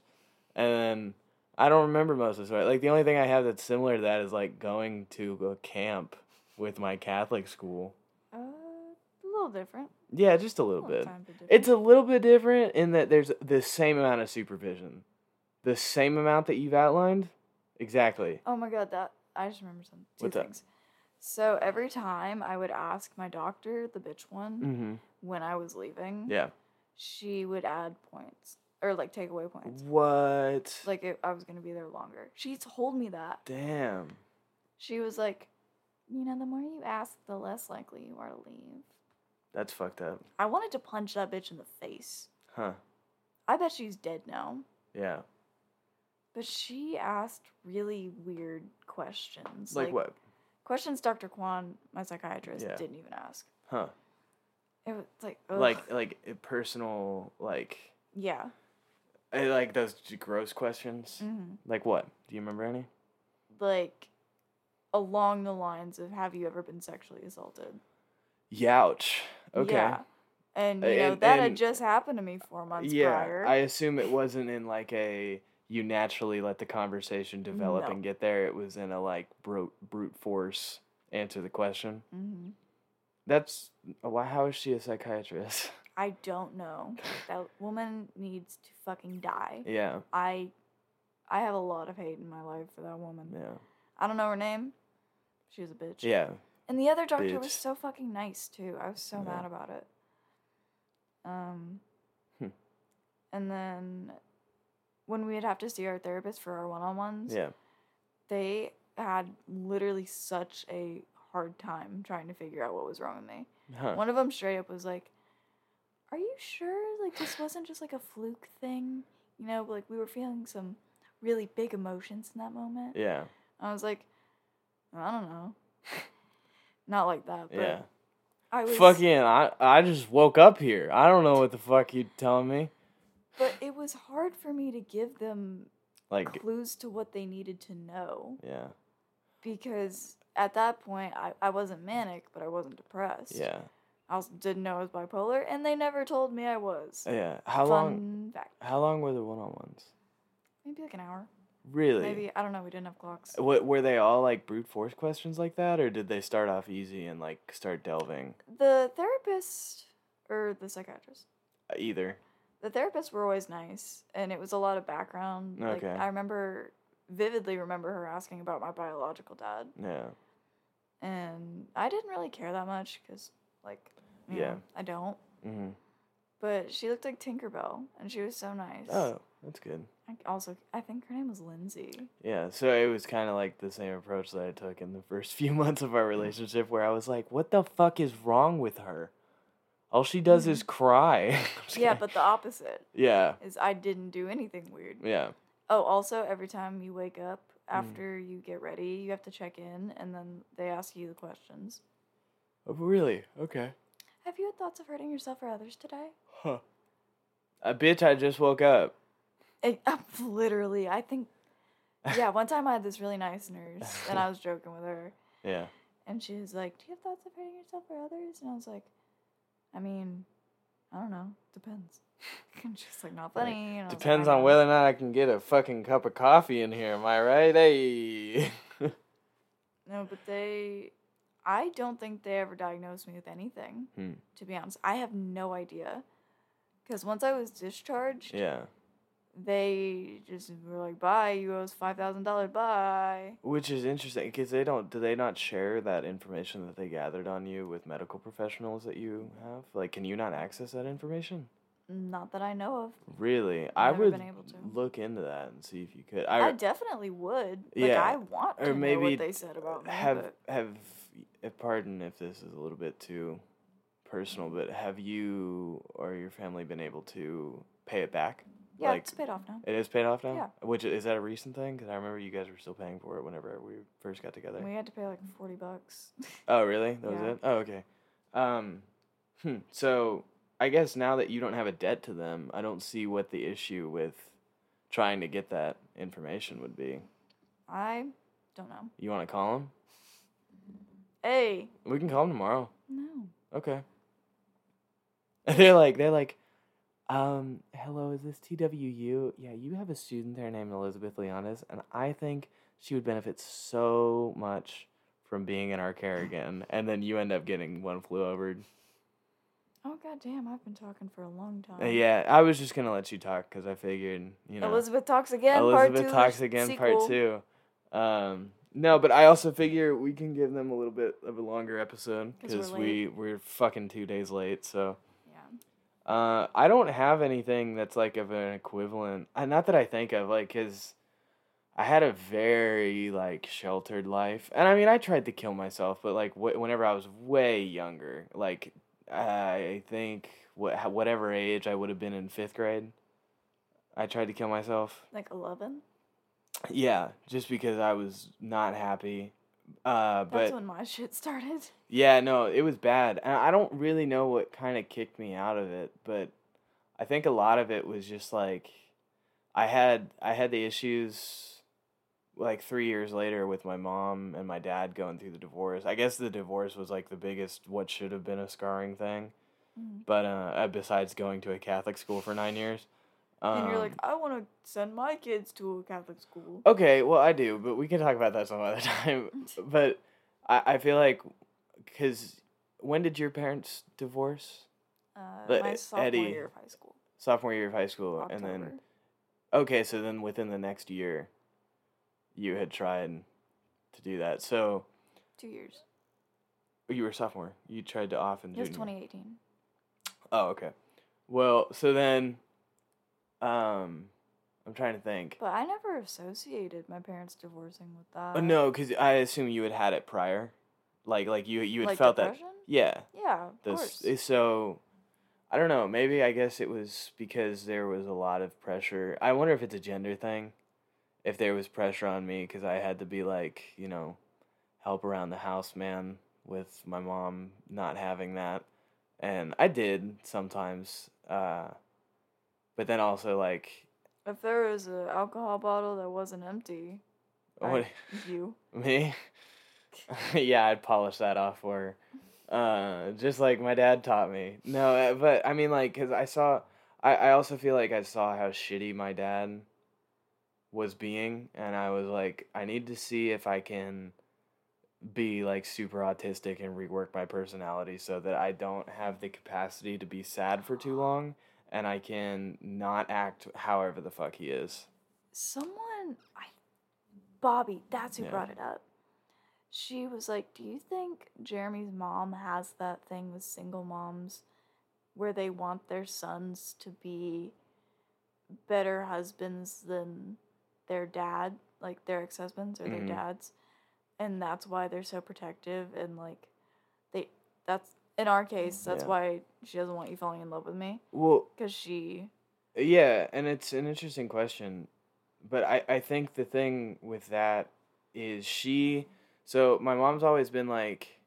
and then I don't remember most of it. Like the only thing I have that's similar to that is like going to a camp with my Catholic school. Uh, a little different. Yeah, just a little little bit. It's a little bit different in that there's the same amount of supervision, the same amount that you've outlined. Exactly. Oh my god, that I just remember some two What's things. So every time I would ask my doctor, the bitch one, Mm-hmm. when I was leaving, Yeah. she would add points or like takeaway points. What? Like if I was gonna be there longer. She told me that. Damn. She was like, you know, the more you ask, the less likely you are to leave. That's fucked up. I wanted to punch that bitch in the face. Huh. I bet she's dead now. Yeah. But she asked really weird questions. Like, what? Questions Dr. Kwan, my psychiatrist, Yeah. didn't even ask. Huh. It was like, ugh. Like like personal like yeah. Uh, like those gross questions. hmm Like what? Do you remember any? Like, along the lines of, have you ever been sexually assaulted? Youch. Okay. Yeah. And, you know, And- that had just happened to me four months yeah, prior. I assume it wasn't in like a you naturally let the conversation develop No. and get there. It was in a like brute brute force answer the question. hmm That's why. How is she a psychiatrist? <laughs> I don't know. that woman needs to fucking die. yeah, I I have a lot of hate in my life for that woman. yeah, I don't know her name. She was a bitch. yeah. And the other doctor was so fucking nice too. I was so Yeah. mad about it. Um Hmm. and then when we'd have to see our therapist for our one-on-ones, Yeah. they had literally such a hard time trying to figure out what was wrong with me. Huh. One of them straight up was like, "Are you sure like this wasn't just like a fluke thing? You know, like we were feeling some really big emotions in that moment." Yeah. I was like, "I don't know." <laughs> Not like that, but Yeah. I was Fucking, I I just woke up here. I don't know what the fuck you're telling me. but it was hard for me to give them Like, clues to what they needed to know yeah, because at that point I, I wasn't manic, but I wasn't depressed. yeah, I also didn't know I was bipolar, and they never told me I was. yeah. How Fun long? fact. How long were the one on ones? Maybe like an hour. Really? Maybe I don't know. We didn't have clocks. What were they all like brute force questions like that, or did they start off easy and like start delving? The therapist or the psychiatrist. Uh, Either. The therapists were always nice, and it was a lot of background. Like Okay. I remember vividly remember her asking about my biological dad, Yeah. and I didn't really care that much because, like, Yeah. know, I don't. Mm-hmm. But she looked like Tinkerbell, and she was so nice. Oh, that's good. I also, I think her name was Lindsay. Yeah, so it was kind of like the same approach that I took in the <laughs> first few months of our relationship, where I was like, "What the fuck is wrong with her? All she does is cry." <laughs> Yeah, but the opposite yeah, is I didn't do anything weird. yeah, Oh, also, every time you wake up Mm. after you get ready, you have to check in, and then they ask you the questions. oh, really? Okay. Have you had thoughts of hurting yourself or others today? Huh. A bitch, I just woke up. It, <laughs> um, literally, I think. Yeah, one time I had this really nice nurse, and I was <laughs> joking with her, Yeah. and she was like, "Do you have thoughts of hurting yourself or others?" And I was like, I mean, I don't know. Depends. <laughs> She's like not funny. and I like, Depends on whether or not I can get a fucking cup of coffee in here. Am I right? Hey. No, but they. I don't think they ever diagnosed me with anything. Hmm. To be honest, I have no idea. Because once I was discharged, yeah. they just were like, "Bye, you owe us five thousand dollars. Bye." Which is interesting because they don't. Do they not share that information that they gathered on you with medical professionals that you have? Like, can you not access that information? Not that I know of. Really, I Never would been able to. look into that and see if you could. I, I, definitely would. Like Yeah, I want or to know maybe what they said about me. have but have. Uh, Pardon if this is a little bit too personal, but have you or your family been able to pay it back? yeah, like- it's paid off now. It is paid off now. Yeah. Which is that a recent thing? Because I remember you guys were still paying for it whenever we first got together. We had to pay like forty bucks. <laughs> Oh, really? That was it? Oh, okay. Um, hmm. So I guess now that you don't have a debt to them, I don't see what the issue with trying to get that information would be. I don't know. You want to call them? Hey, We can call them tomorrow. no. Okay. <laughs> they're like, they're like, um, hello, is this TWU? Yeah, you have a student there named Elizabeth Leonis, and I think she would benefit so much from being in our care again. And then you end up getting one flew over. Oh god damn, I've been talking for a long time. Uh, yeah, I was just gonna let you talk because I figured, you know, Elizabeth talks again. Elizabeth part two. talks again, part two. Um, no, but I also figure we can give them a little bit of a longer episode 'Cause because we we're fucking two days late. So Yeah. uh, I don't have anything that's like of an equivalent. Uh, not that I think of, like, cause I had a very like sheltered life, and I mean, I tried to kill myself, but like wh- whenever I was way younger, like I think what whatever age I would have been in fifth grade, I tried to kill myself. Like eleven. Yeah, just because I was not happy. Uh, That's but when my shit started. <laughs> yeah, no, it was bad. And I don't really know what kind of kicked me out of it, but I think a lot of it was just like I had I had the issues like 3 years later with my mom and my dad going through the divorce. I guess the divorce was like the biggest what should have been a scarring thing. Mhm. But uh uh, besides going to a Catholic school for 9 years. And you're like, um, I want to send my kids to a Catholic school. Okay, well, I do, but we can talk about that some other <laughs> time. <laughs> but I, I feel like, because when did your parents divorce? Uh, my sophomore Eddie- year of high school. Sophomore year of high school, October. and then okay, so then within the next year, you had tried to do that. So two years. you were sophomore. You tried to off in It was junior. 2018. Oh, okay. Well, so then, um, I'm trying to think. But I never associated my parents divorcing with that. Uh, no, because I assume you had had it prior, like like you you had Like felt depression? that. Yeah. Yeah, of course. so I don't know, maybe I guess it was because there was a lot of pressure. I wonder if it's a gender thing. If there was pressure on me cuz I had to be like, you know, help around the house man with my mom not having that. And I did sometimes uh but then also like If there was an alcohol bottle that wasn't empty, what I, <laughs> you. me? <laughs> yeah, I'd polish that off for her. Uh, just like my dad taught me. No, uh, but I mean, like, cause I saw, I, I also feel like I saw how shitty my dad was being, and I was like, I need to see if I can be like super autistic and rework my personality so that I don't have the capacity to be sad for too long, and I can not act however the fuck he is. Someone, I, Bobby, that's who Yeah. brought it up. She was like, Do you think Jeremy's mom has that thing with single moms where they want their sons to be better husbands than their dad, like their ex husbands or Mhm. their dads? And that's why they're so protective and like, they, that's, in our case, that's Yeah. why she doesn't want you falling in love with me. Well, Because she, Yeah, and it's an interesting question. But I, I think the thing with that is she. So my mom's always been like,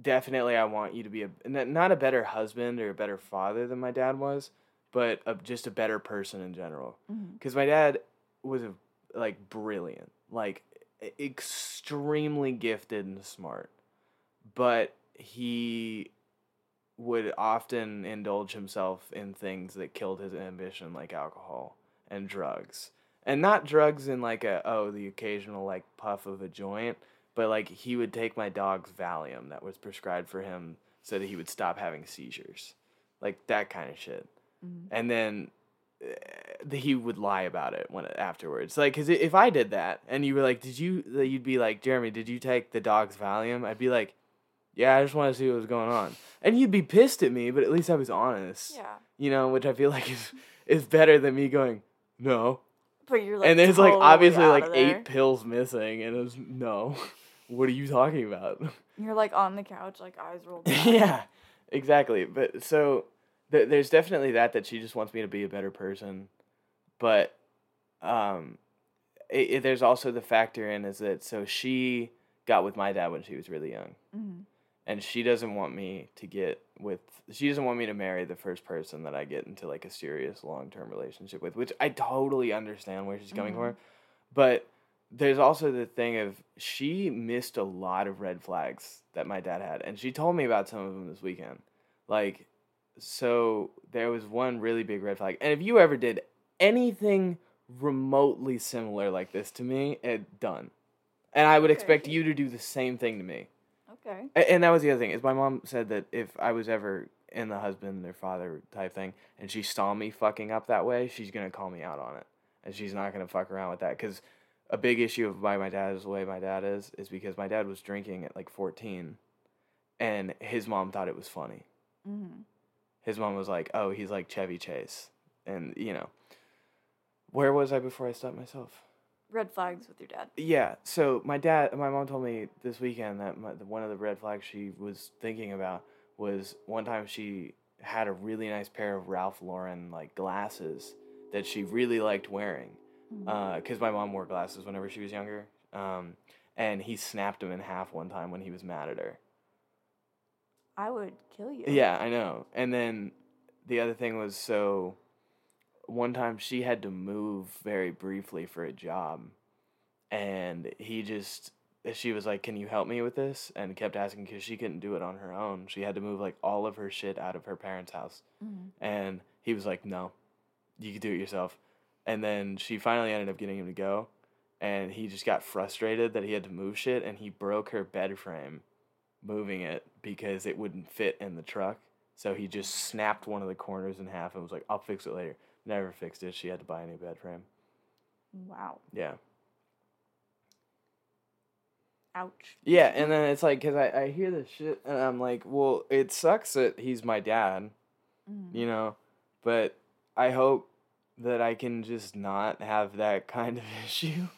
definitely, I want you to be a not a better husband or a better father than my dad was, but a, just a better person in general. Mm-hmm. Because my dad was a, like brilliant, like extremely gifted and smart, but he would often indulge himself in things that killed his ambition, like alcohol and drugs. And not drugs in like a, oh, the occasional like puff of a joint, but like he would take my dog's Valium that was prescribed for him so that he would stop having seizures. Like that kind of shit. And then uh, he would lie about it when afterwards. Like, cause if I did that and you were like, "Did you?" You'd be like, "Jeremy, did you take the dog's Valium?" I'd be like, "Yeah, I just want to see what was going on." And you'd be pissed at me, but at least I was honest. Yeah. You know, which I feel <laughs> like is is better than me going, "No." But you're like and there's like obviously like eight pills missing, and it was no. <laughs> what are you talking about? <laughs> You're like on the couch, like eyes rolled. yeah, exactly. But so th- there's definitely that that she just wants me to be a better person, but um, it, it, there's also the factor in is that so she got with my dad when she was really young, Mhm. And she doesn't want me to get with. She doesn't want me to marry the first person that I get into like a serious long term relationship with, which I totally understand where she's coming Mhm. from, but there's also the thing of she missed a lot of red flags that my dad had and she told me about some of them this weekend. Like so there was one really big red flag. And if you ever did anything remotely similar like this to me it done. And i would expect you to do the same thing to me Okay. and that was the other thing is my mom said that if i was ever in the husband or father type thing and she saw me fucking up that way she's gonna call me out on it. And she's not gonna fuck around with that because a big issue of why my dad is the way my dad is is because my dad was drinking at like 14 and his mom thought it was funny. Hmm his mom was like oh he's like chevy chase and you know. Where was i before i stopped myself Red flags with your dad. yeah so my dad my mom told me this weekend that my, one of the red flags she was thinking about was one time she had a really nice pair of ralph lauren like glasses that she really liked wearing because my mom wore glasses whenever she was younger. Um, and he snapped them in half one time when he was mad at her. I would kill you. Yeah, I know. And then the other thing was so one time she had to move very briefly for a job, and he just she was like, "Can you help me with this?" and kept asking because she couldn't do it on her own. She had to move like all of her shit out of her parents' house. Mhm. And he was like, no, you can do it yourself. And then she finally ended up getting him to go. And he just got frustrated that he had to move shit. And he broke her bed frame moving it because it wouldn't fit in the truck. So he just snapped one of the corners in half and was like, I'll fix it later. Never fixed it. She had to buy a new bed frame. Wow. Yeah. Ouch. Yeah. And then it's like, because I, I hear this shit and I'm like, well, it sucks that he's my dad. Mhm. you know but i hope that i can just not have that <laughs> kind of issue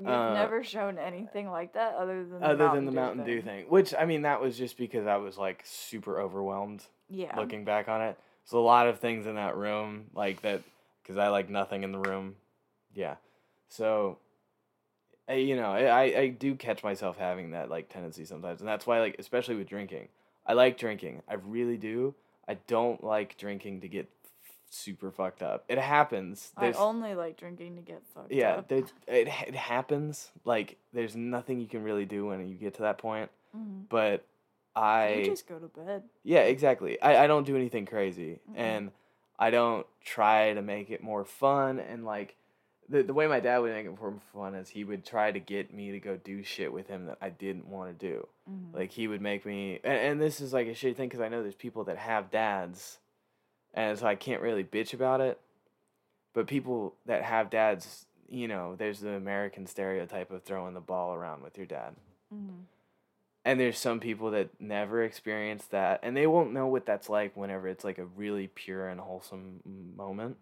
You've uh, never shown anything like that other than the other Mountain than the Dew mountain dew thing. thing which i mean that was just because i was like super overwhelmed Yeah. looking back on it there's a lot of things in that room like that because i like nothing in the room. Yeah. So I, you know I, I do catch myself having that like tendency sometimes and that's why like especially with drinking. I like drinking. I really do. I don't like drinking to get super fucked up. It happens. I There's- only like drinking to get fucked yeah up. there, it, it happens. Like there's nothing you can really do when you get to that point. Mhm. but i You just go to bed. yeah, exactly. I, I don't do anything crazy. Mhm. And I don't try to make it more fun. And like the, the way my dad would make it more fun is he would try to get me to go do shit with him that I didn't want to do. Mhm. Like he would make me, and, and this is like a shitty thing because I know there's people that have dads. And so I can't really bitch about it. But people that have dads, you know, there's the American stereotype of throwing the ball around with your dad Mhm. And there's some people that never experience that and they won't know what that's like whenever it's like a really pure and wholesome moment.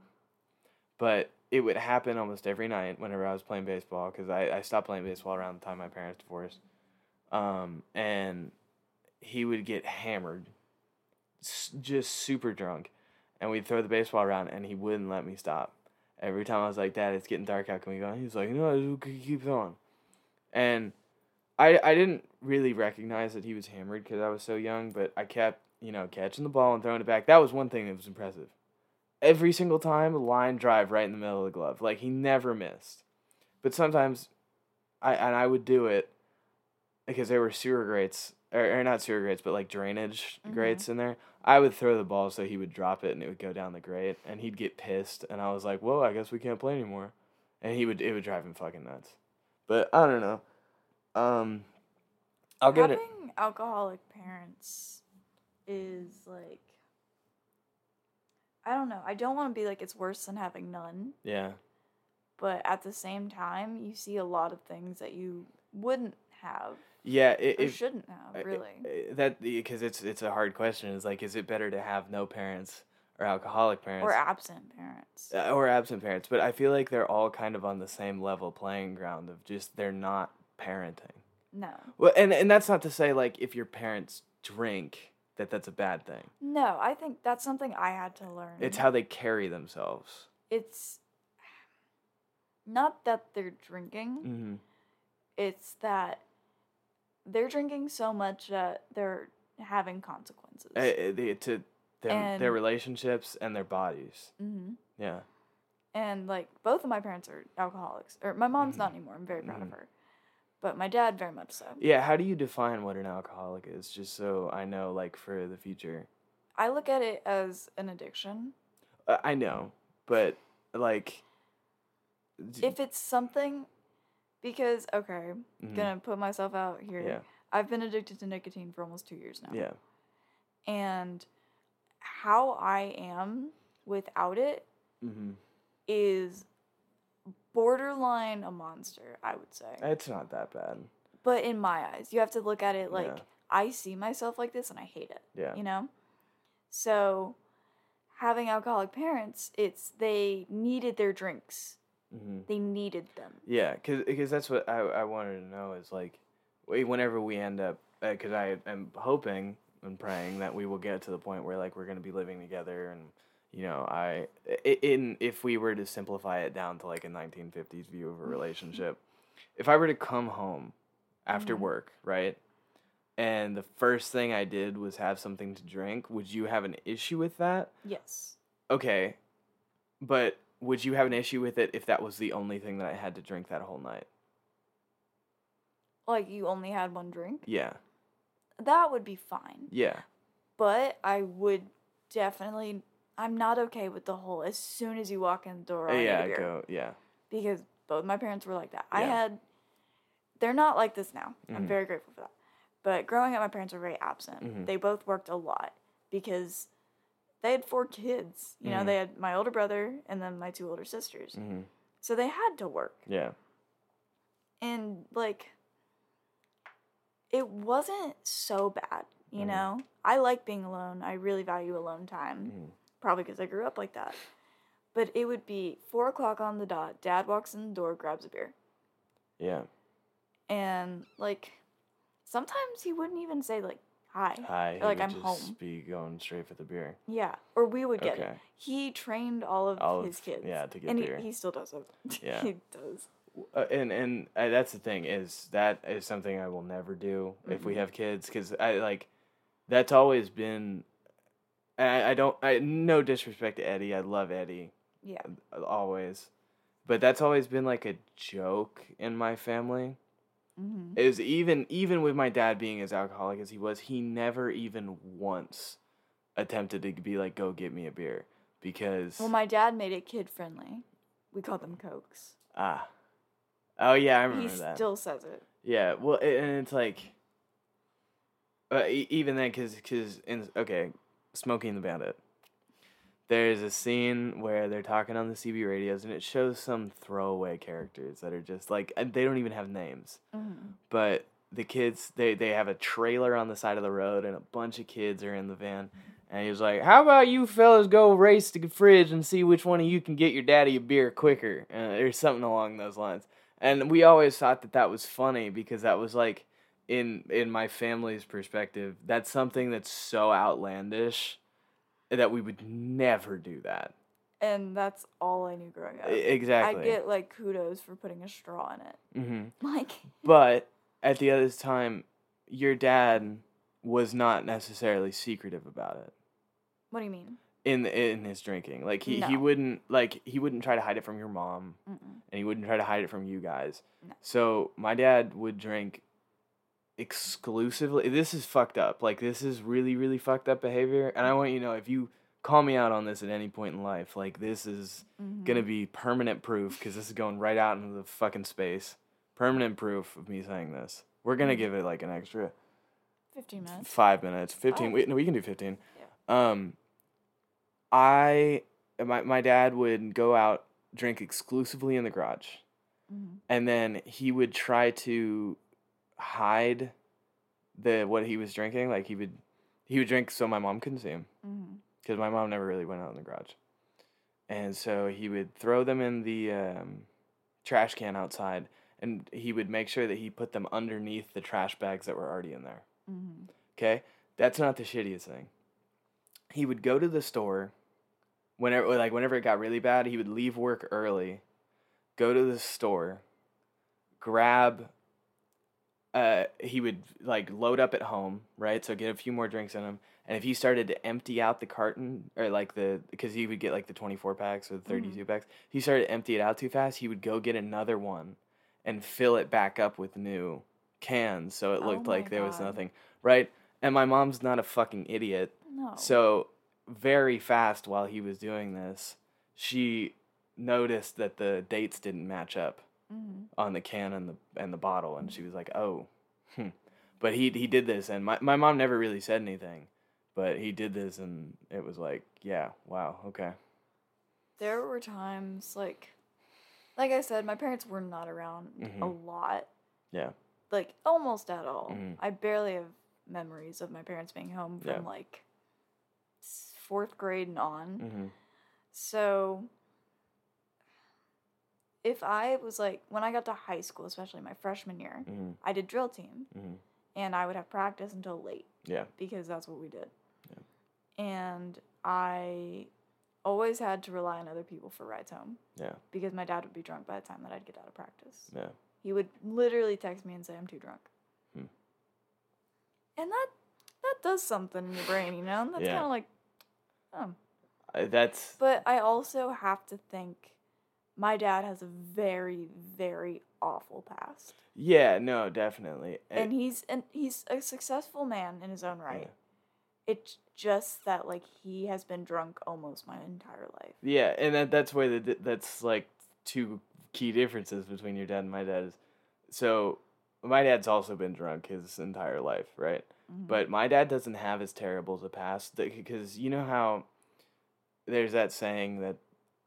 But it would happen almost every night whenever i was playing baseball because I, I stopped playing baseball around the time my parents divorced. Um, and he would get hammered just super drunk and we'd throw the baseball around and he wouldn't let me stop. Every time i was like dad it's getting dark. Out can we go? He's like no keep throwing and I I didn't really recognize that he was hammered because I was so young, but I kept you know catching the ball and throwing it back. That was one thing that was impressive. Every single time, a line drive right in the middle of the glove, like he never missed. But sometimes, I and I would do it because there were sewer grates or, or not sewer grates, but like drainage Mhm. grates in there. I would throw the ball so he would drop it and it would go down the grate, and he'd get pissed, and I was like, "Whoa, I guess we can't play anymore," and he would it would drive him fucking nuts. But I don't know. Um, I'll give it. Having alcoholic parents is like I don't know. I don't want to be like it's worse than having none, Yeah, but at the same time, you see a lot of things that you wouldn't have yeah. or It, if shouldn't have, really. That because it's it's a hard question. Is like, is it better to have no parents or alcoholic parents or absent parents. Uh, or absent parents? But I feel like they're all kind of on the same level playing ground of just they're not parenting. no. Well, and and that's not to say like if your parents drink that that's a bad thing. No, I think that's something I had to learn. It's how they carry themselves. it's not that they're drinking, Mm-hmm. it's that they're drinking so much that they're having consequences. Uh, to them, their And- relationships and their bodies. hmm Yeah. And like both of my parents are alcoholics. Or my mom's not anymore. I'm very proud of her. But my dad very much so. Yeah. How do you define what an alcoholic is? Just so I know, like for the future. I look at it as an addiction. Uh, I know, but like. d- If it's something because okay, mhm, gonna put myself out here. Yeah. I've been addicted to nicotine for almost two years now. Yeah. And how I am without it Mm-hmm. is borderline a monster, I would say. It's not that bad. But in my eyes, you have to look at it like Yeah. I see myself like this and I hate it. Yeah. You know? So having alcoholic parents, it's they needed their drinks. Mm-hmm. They needed them. Yeah, cause, because that's what I, I wanted to know is like, whenever we end up, because I am hoping and praying that we will get to the point where like we're gonna be living together and you know I in if we were to simplify it down to like a 1950s view of a relationship, if I were to come home after Mhm. work, right, and the first thing I did was have something to drink, would you have an issue with that? Yes. Okay, but would you have an issue with it if that was the only thing that I had to drink that whole night? Like you only had one drink? Yeah, That would be fine. yeah, But I would definitely I'm not okay with the whole as soon as you walk in the door, I yeah. Go, yeah, because both my parents were like that. Yeah. I had, they're not like this now. I'm Mhm. very grateful for that. But growing up, my parents were very absent. Mhm. They both worked a lot because they had four kids. You know, Mhm. they had my older brother and then my two older sisters. hmm So they had to work. yeah, And like, it wasn't so bad. You Mhm. know, I like being alone. I really value alone time. Probably because I grew up like that. But it would be four o'clock on the dot. Dad walks in the door, grabs a beer. yeah. and like sometimes he wouldn't even say like hi Hi, or, like i'm home Be going straight for the beer. yeah or we would get it he trained all of All of- his kids yeah, to get and beer. He, he still does it <laughs> Yeah. he does Uh, and and uh, that's the thing is that is something I will never do if we Mhm. have kids because I like that's always been. I, I don't. I no disrespect to Eddie. I love Eddie yeah always, but that's always been like a joke in my family. hmm is even even with my dad being as alcoholic as he was, he never even once attempted to be like, "Go get me a beer," because well my dad made it kid friendly we called them cokes ah, oh yeah, I remember he that. still says it yeah, well, and it's like, uh, even then, because because okay, Smokey and the Bandit. There's a scene where they're talking on the CB radios, and it shows some throwaway characters that are just like they don't even have names. hmm but the kids they they have a trailer on the side of the road and a bunch of kids are in the van and he was like how about you fellas go race to the fridge and see which one of you can get your daddy a beer quicker uh, or something along those lines and we always thought that that was funny because that was like in in my family's perspective that's something that's so outlandish that we would never do that and that's all i knew growing up exactly i get like kudos for putting a straw in it Mm-hmm. <laughs> like But at the other time, your dad was not necessarily secretive about it what do you mean in in his drinking. Like he, he wouldn't like he wouldn't try to hide it from your mom, Mm-mm. and he wouldn't try to hide it from you guys. No. So my dad would drink exclusively this is fucked up. Like this is really really fucked up behavior and I want you to know if you call me out on this at any point in life, like this is Mm-hmm. going to be permanent proof cuz this is going right out into the fucking space. Permanent proof of me saying this. We're going to give it like an extra 15 minutes. 5 minutes. 15 Oh. we, no, we can do 15. Yeah. Um I my my dad would go out drink exclusively in the garage Mhm. and then he would try to hide the what he was drinking like he would he would drink so my mom couldn't see him because my mom never really went out in the garage and so he would throw them in the um, trash can outside and he would make sure that he put them underneath the trash bags that were already in there Mhm. Okay, that's not the shittiest thing. He would go to the store whenever, like whenever it got really bad. He would leave work early, go to the store, grab. Uh, he would like load up at home, right? So get a few more drinks in him, and if he started to empty out the carton or like the because he would get like the twenty four packs or the thirty two packs, he started to empty it out too fast, he would go get another one, and fill it back up with new cans, so it Oh looked my like there was nothing, right? And my mom's not a fucking idiot, No. so very fast while he was doing this, she noticed that the dates didn't match up Mhm. on the can and the and the bottle, and she was like, "Oh," hmm. but he he did this, and my my mom never really said anything, but he did this, and it was like, "Yeah, wow, okay." there were times like like I said, my parents were not around a Mhm. lot. Yeah. Like almost at all. Mhm. I barely have memories of my parents being home from Yeah. like fourth grade and on. hmm So if I was like when I got to high school, especially my freshman year, hmm I did drill team hmm and I would have practice until late Yeah. because that's what we did. Yeah. And I always had to rely on other people for rides home Yeah. because my dad would be drunk by the time that I'd get out of practice. Yeah. He would literally text me and say I'm too drunk. Hmm. And that that does something in your brain, you know? That's Yeah. kind of like oh. I, that's But I also have to think my dad has a very very awful past. yeah. No, definitely. And he's and he's a successful man in his own right. Yeah. It's just that like he has been drunk almost my entire life. Yeah, and that that's why the that's like two key differences between your dad and my dad is. So my dad's also been drunk his entire life, right? Mhm. But my dad doesn't have as terrible as a past because you know how there's that saying that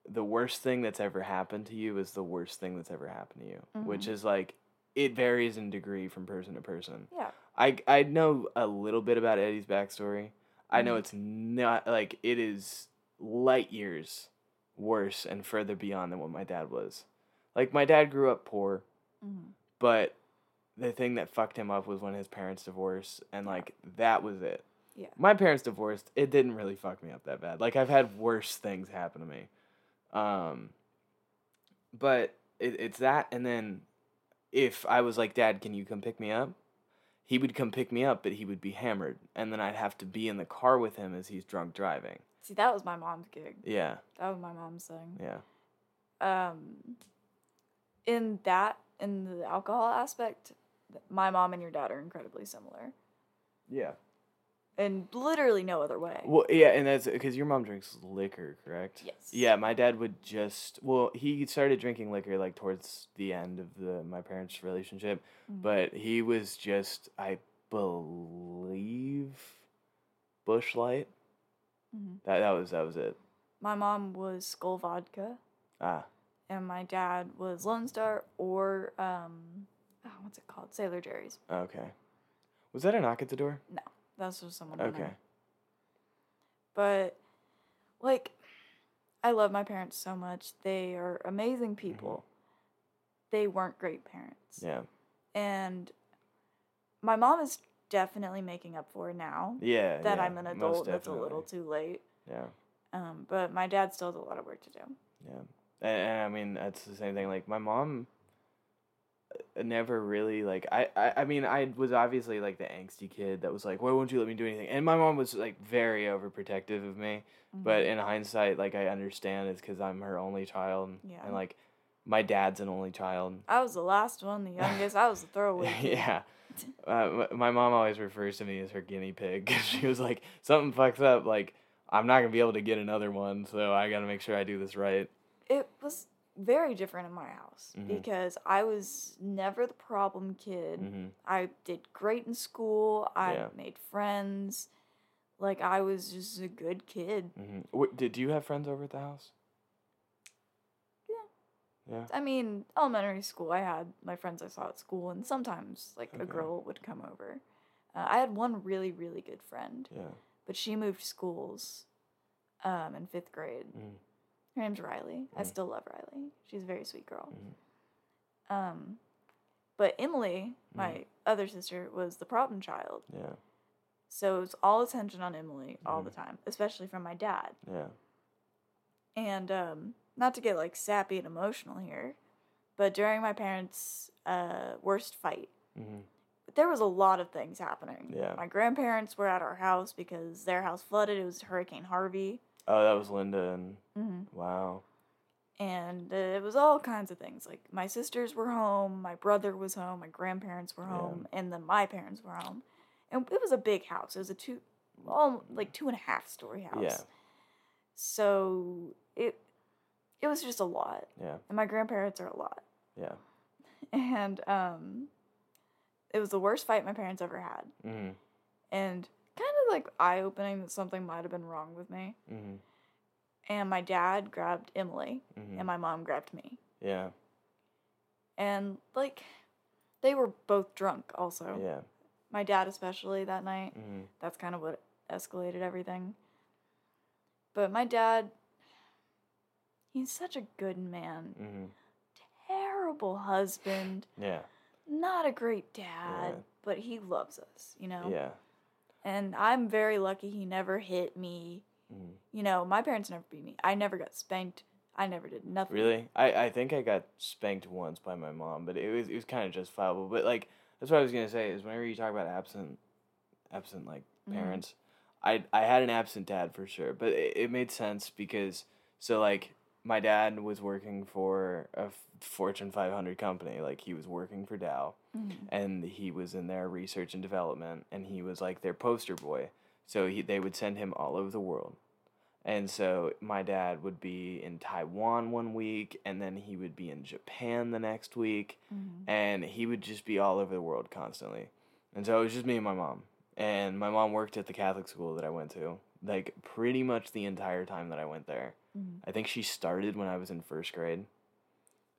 the worst thing that's ever happened to you is the worst thing that's ever happened to you, which is like it varies in degree from person to person. Yeah. I I know a little bit about Eddie's backstory. I know Mhm. it's not like it is light years worse and further beyond than what my dad was. Like my dad grew up poor, Mhm. but the thing that fucked him up was when his parents divorced and like that was it. Yeah. My parents divorced, it didn't really fuck me up that bad. Like I've had worse things happen to me. Um but it, it's that and then if I was like, "Dad, can you come pick me up?" He would come pick me up, but he would be hammered, and then I'd have to be in the car with him as he's drunk driving. See, that was my mom's gig. Yeah, That was my mom's thing. yeah, Um, in that, in the alcohol aspect, my mom and your dad are incredibly similar, yeah. And literally no other way. Well, yeah, and that's because your mom drinks liquor, correct? Yes. Yeah, my dad would just well, he started drinking liquor like towards the end of the my parents' relationship, Mhm. but he was just I believe Busch Light. Mhm. That that was that was it. My mom was Skol Vodka, Ah, and my dad was Lone Star or um, oh, what's it called? Sailor Jerry's. okay. Was that a knock at the door? No, that's just someone. I know. Okay. But like I love my parents so much. They are amazing people. They weren't great parents. Mm-hmm. Yeah. And my mom is definitely making up for it now Yeah. that yeah, I'm an adult that's a little too late. Yeah. Um, but my dad still has a lot of work to do. Yeah. And, and I mean, that's the same thing. Like, my mom never really, like, I, I, I mean, I was obviously, like, the angsty kid that was like, why won't you let me do anything? And my mom was, like, very overprotective of me. But Mhm. in hindsight, like, I understand it's because I'm her only child. Yeah. And, like, my dad's an only child. I was the last one, the youngest. I was the throwaway. <laughs> yeah. <laughs> uh, my mom always refers to me as her guinea pig 'cause she was like, something fucks up. Like, I'm not gonna be able to get another one, so I gotta make sure I do this right. it was very different in my house Mhm. because I was never the problem kid. hmm I did great in school. I Yeah. made friends. Like I was just a good kid. hmm What, did you have friends over at the house? Yeah. Yeah. I mean, elementary school, I had my friends I saw at school, and sometimes like a girl would come over. Uh, I had one really, really good friend, Yeah. but she moved schools um, in fifth grade. Mhm. Her name's Riley. I Mm. still love Riley. She's a very sweet girl. Mhm. Um, but Emily, my Mm. other sister, was the problem child. Yeah. So it was all attention on Emily all the time, especially from my dad. Yeah. And um, not to get like sappy and emotional here, but during my parents' uh, worst fight, hmm there was a lot of things happening. Yeah. My grandparents were at our house because their house flooded. It was Hurricane Harvey. Oh, that was Linda and hmm wow. And uh, it was all kinds of things. Like my sisters were home, my brother was home, my grandparents were Yeah. home, and then my parents were home. And it was a big house. It was a two, all like two and a half story house. Yeah. So it, it was just a lot. Yeah. And my grandparents are a lot. Yeah. <laughs> And um, it was the worst fight my parents ever had. hmm And like eye opening that something might have been wrong with me. hmm And my dad grabbed Emily, hmm and my mom grabbed me. Yeah. And like, they were both drunk also. Yeah. My dad, especially that night. hmm That's kind of what escalated everything. But my dad, he's such a good man. hmm Terrible husband. Yeah. Not a great dad, Yeah. but he loves us, you know? Yeah. And I'm very lucky he never hit me. hmm You know, my parents never beat me. I never got spanked. I never did nothing. Really? I, I think I got spanked once by my mom, but it was it was kind of justifiable. But like that's what I was gonna say is whenever you talk about absent, absent like Mhm. parents, I I had an absent dad for sure, but it, it made sense because so like my dad was working for a Fortune 500 company, like he was working for Dow, Mhm. and he was in their research and development, and he was like their poster boy. So he they would send him all over the world. And so my dad would be in Taiwan one week, and then he would be in Japan the next week, Mhm. and he would just be all over the world constantly. And so it was just me and my mom. And my mom worked at the Catholic school that I went to, like pretty much the entire time that I went there. Mhm. I think she started when I was in first grade.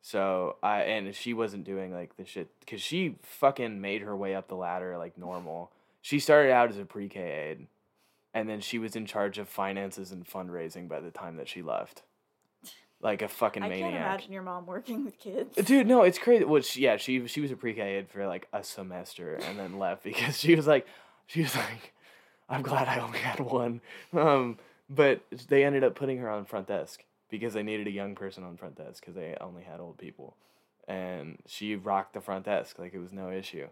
So I and she wasn't doing like the shit because she fucking made her way up the ladder like normal. She started out as a pre-K aide, and then she was in charge of finances and fundraising by the time that she left. Like a fucking I maniac. can't imagine your mom working with kids. Dude, no, it's crazy. Well, she, yeah, she she was a pre-K aide for like a semester and then left <laughs> because she was like, she was like, I'm glad I only had one. Um, but they ended up putting her on front desk because they needed a young person on front desk because they only had old people, and she rocked the front desk like it was no issue.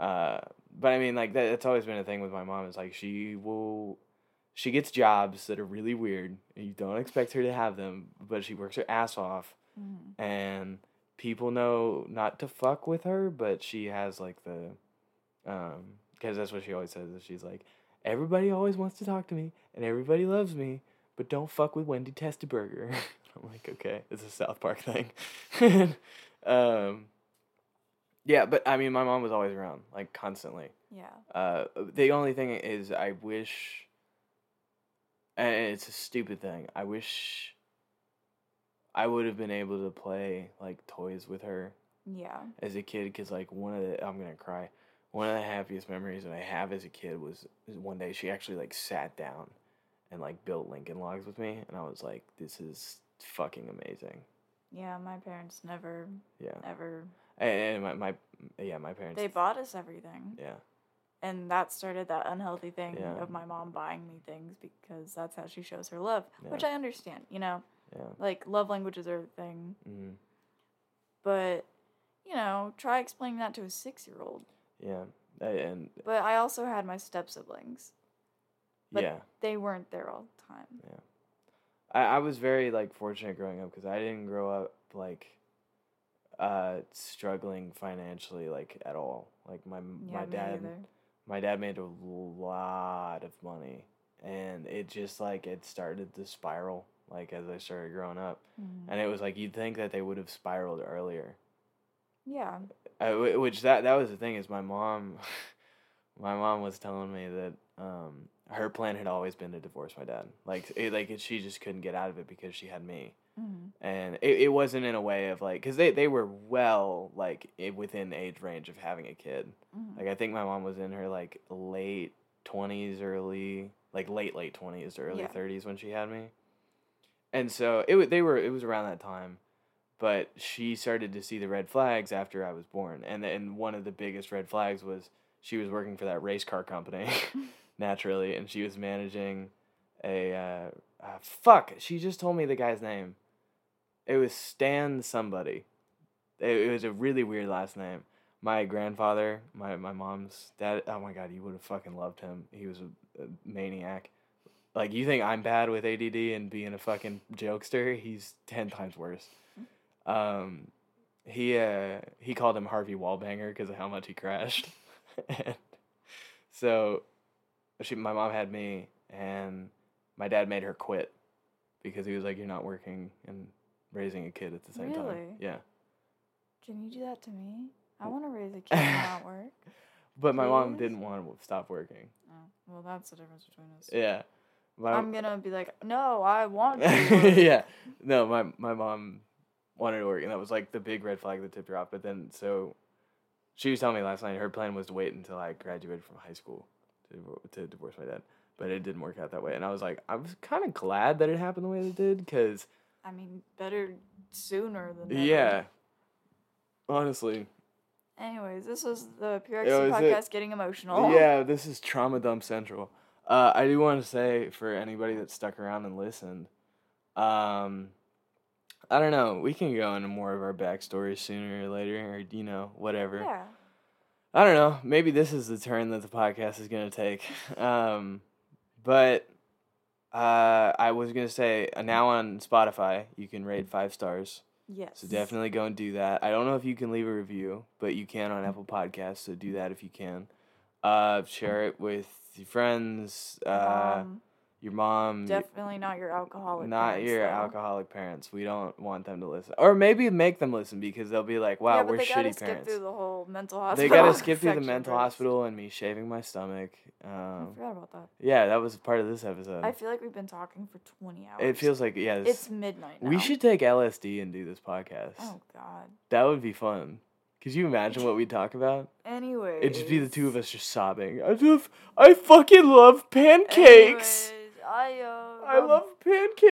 Uh, but I mean, like that, that's always been a thing with my mom. Is like she will, she gets jobs that are really weird. And you don't expect her to have them, but she works her ass off Mhm. and people know not to fuck with her, but she has like the, um, because that's what she always says. Is she's like, everybody always wants to talk to me, and everybody loves me, but don't fuck with Wendy Testaburger. <laughs> I'm like, okay, it's a South Park thing. <laughs> um, yeah, but I mean, my mom was always around, like constantly. Yeah. Uh, the only thing is, I wish, and it's a stupid thing. I wish I would have been able to play like toys with her Yeah. as a kid, because like one of the I'm gonna cry. One of the happiest memories that I have as a kid was is one day she actually like sat down and like built Lincoln Logs with me, and I was like, this is fucking amazing. Yeah. My parents never, Yeah, ever. and, and my, my yeah my parents. They bought us everything. yeah, And that started that unhealthy thing Yeah. of my mom buying me things because that's how she shows her love, which I understand, you know? yeah. Like, love languages are a thing. Mm, But, you know, try explaining that to a six year old. Yeah, and But I also had my step siblings. But yeah. they weren't there all the time. Yeah. I, I was very like fortunate growing up because I didn't grow up like uh, struggling financially like at all. Like my Yeah, my dad either. my dad made a lot of money and it just like it started to spiral like as I started growing up. Mhm. And it was like you'd think that they would have spiraled earlier. Yeah. Uh, wh- which that that was the thing is my mom <laughs> my mom was telling me that um her plan had always been to divorce my dad. Like it, like it, she just couldn't get out of it because she had me. Mhm. And it, it wasn't in a way of like cuz they they were well like i within age range of having a kid. Mhm. Like I think my mom was in her like late 20s, early like late late 20s to early Yeah. 30s when she had me. And so it they were it was around that time. But she started to see the red flags after I was born. And and one of the biggest red flags was she was working for that race car company <laughs> <laughs> naturally and she was managing a uh, uh, fuck, she just told me the guy's name. It was Stan somebody. It, it was a really weird last name my grandfather, my my mom's dad. Oh my god, you would have fucking loved him. He was a, a maniac. Like you think I'm bad with ADD and being a fucking jokester? He's ten times worse. Um, he uh he called him Harvey Wallbanger because of how much he crashed. <laughs> and so, she my mom had me, and my dad made her quit because he was like, "You're not working and raising a kid at the same time." Yeah. Can you do that to me? I want to raise a kid and not <laughs> work. But my mom didn't want to stop working. Oh, well, that's the difference between us. Yeah. My, I'm gonna be like, no, I want to. <laughs> yeah. No, my my mom wanted to work, and that was like the big red flag that tipped her off. But then, so she was telling me last night her plan was to wait until I graduated from high school to to divorce my dad. But it didn't work out that way, and I was like, I was kind of glad that it happened the way it did, because I mean, better sooner than never. yeah, honestly, Anyways, this was the PRX It was it. podcast getting emotional. Yeah, this is Trauma Dump Central. Uh, I do want to say for anybody that stuck around and listened, um, I don't know. We can go into more of our backstory sooner or later, or you know, whatever. Yeah. I don't know. Maybe this is the turn that the podcast is gonna take. <laughs> Um, but uh, I was gonna say uh, now on Spotify you can rate five stars. Yes. So definitely go and do that. I don't know if you can leave a review, but you can on Apple Podcasts. So do that if you can. Uh, share it with your friends, uh, um, your mom, definitely not your alcoholic. not parents, your though. alcoholic parents. We don't want them to listen, or maybe make them listen because they'll be like, "Wow, yeah, we're they gotta shitty skip parents." through the whole mental hospital They gotta <laughs> skip through the mental first. hospital and me shaving my stomach. I Um, forgot about that. yeah, that was part of this episode. I feel like we've been talking for 20 hours. it feels like yeah. it's midnight. we should take LSD and do this podcast. Oh God. That would be fun. Could you imagine what we'd talk about? Anyway. It'd just be the two of us just sobbing. I just, I fucking love pancakes. I uh. I love pancakes.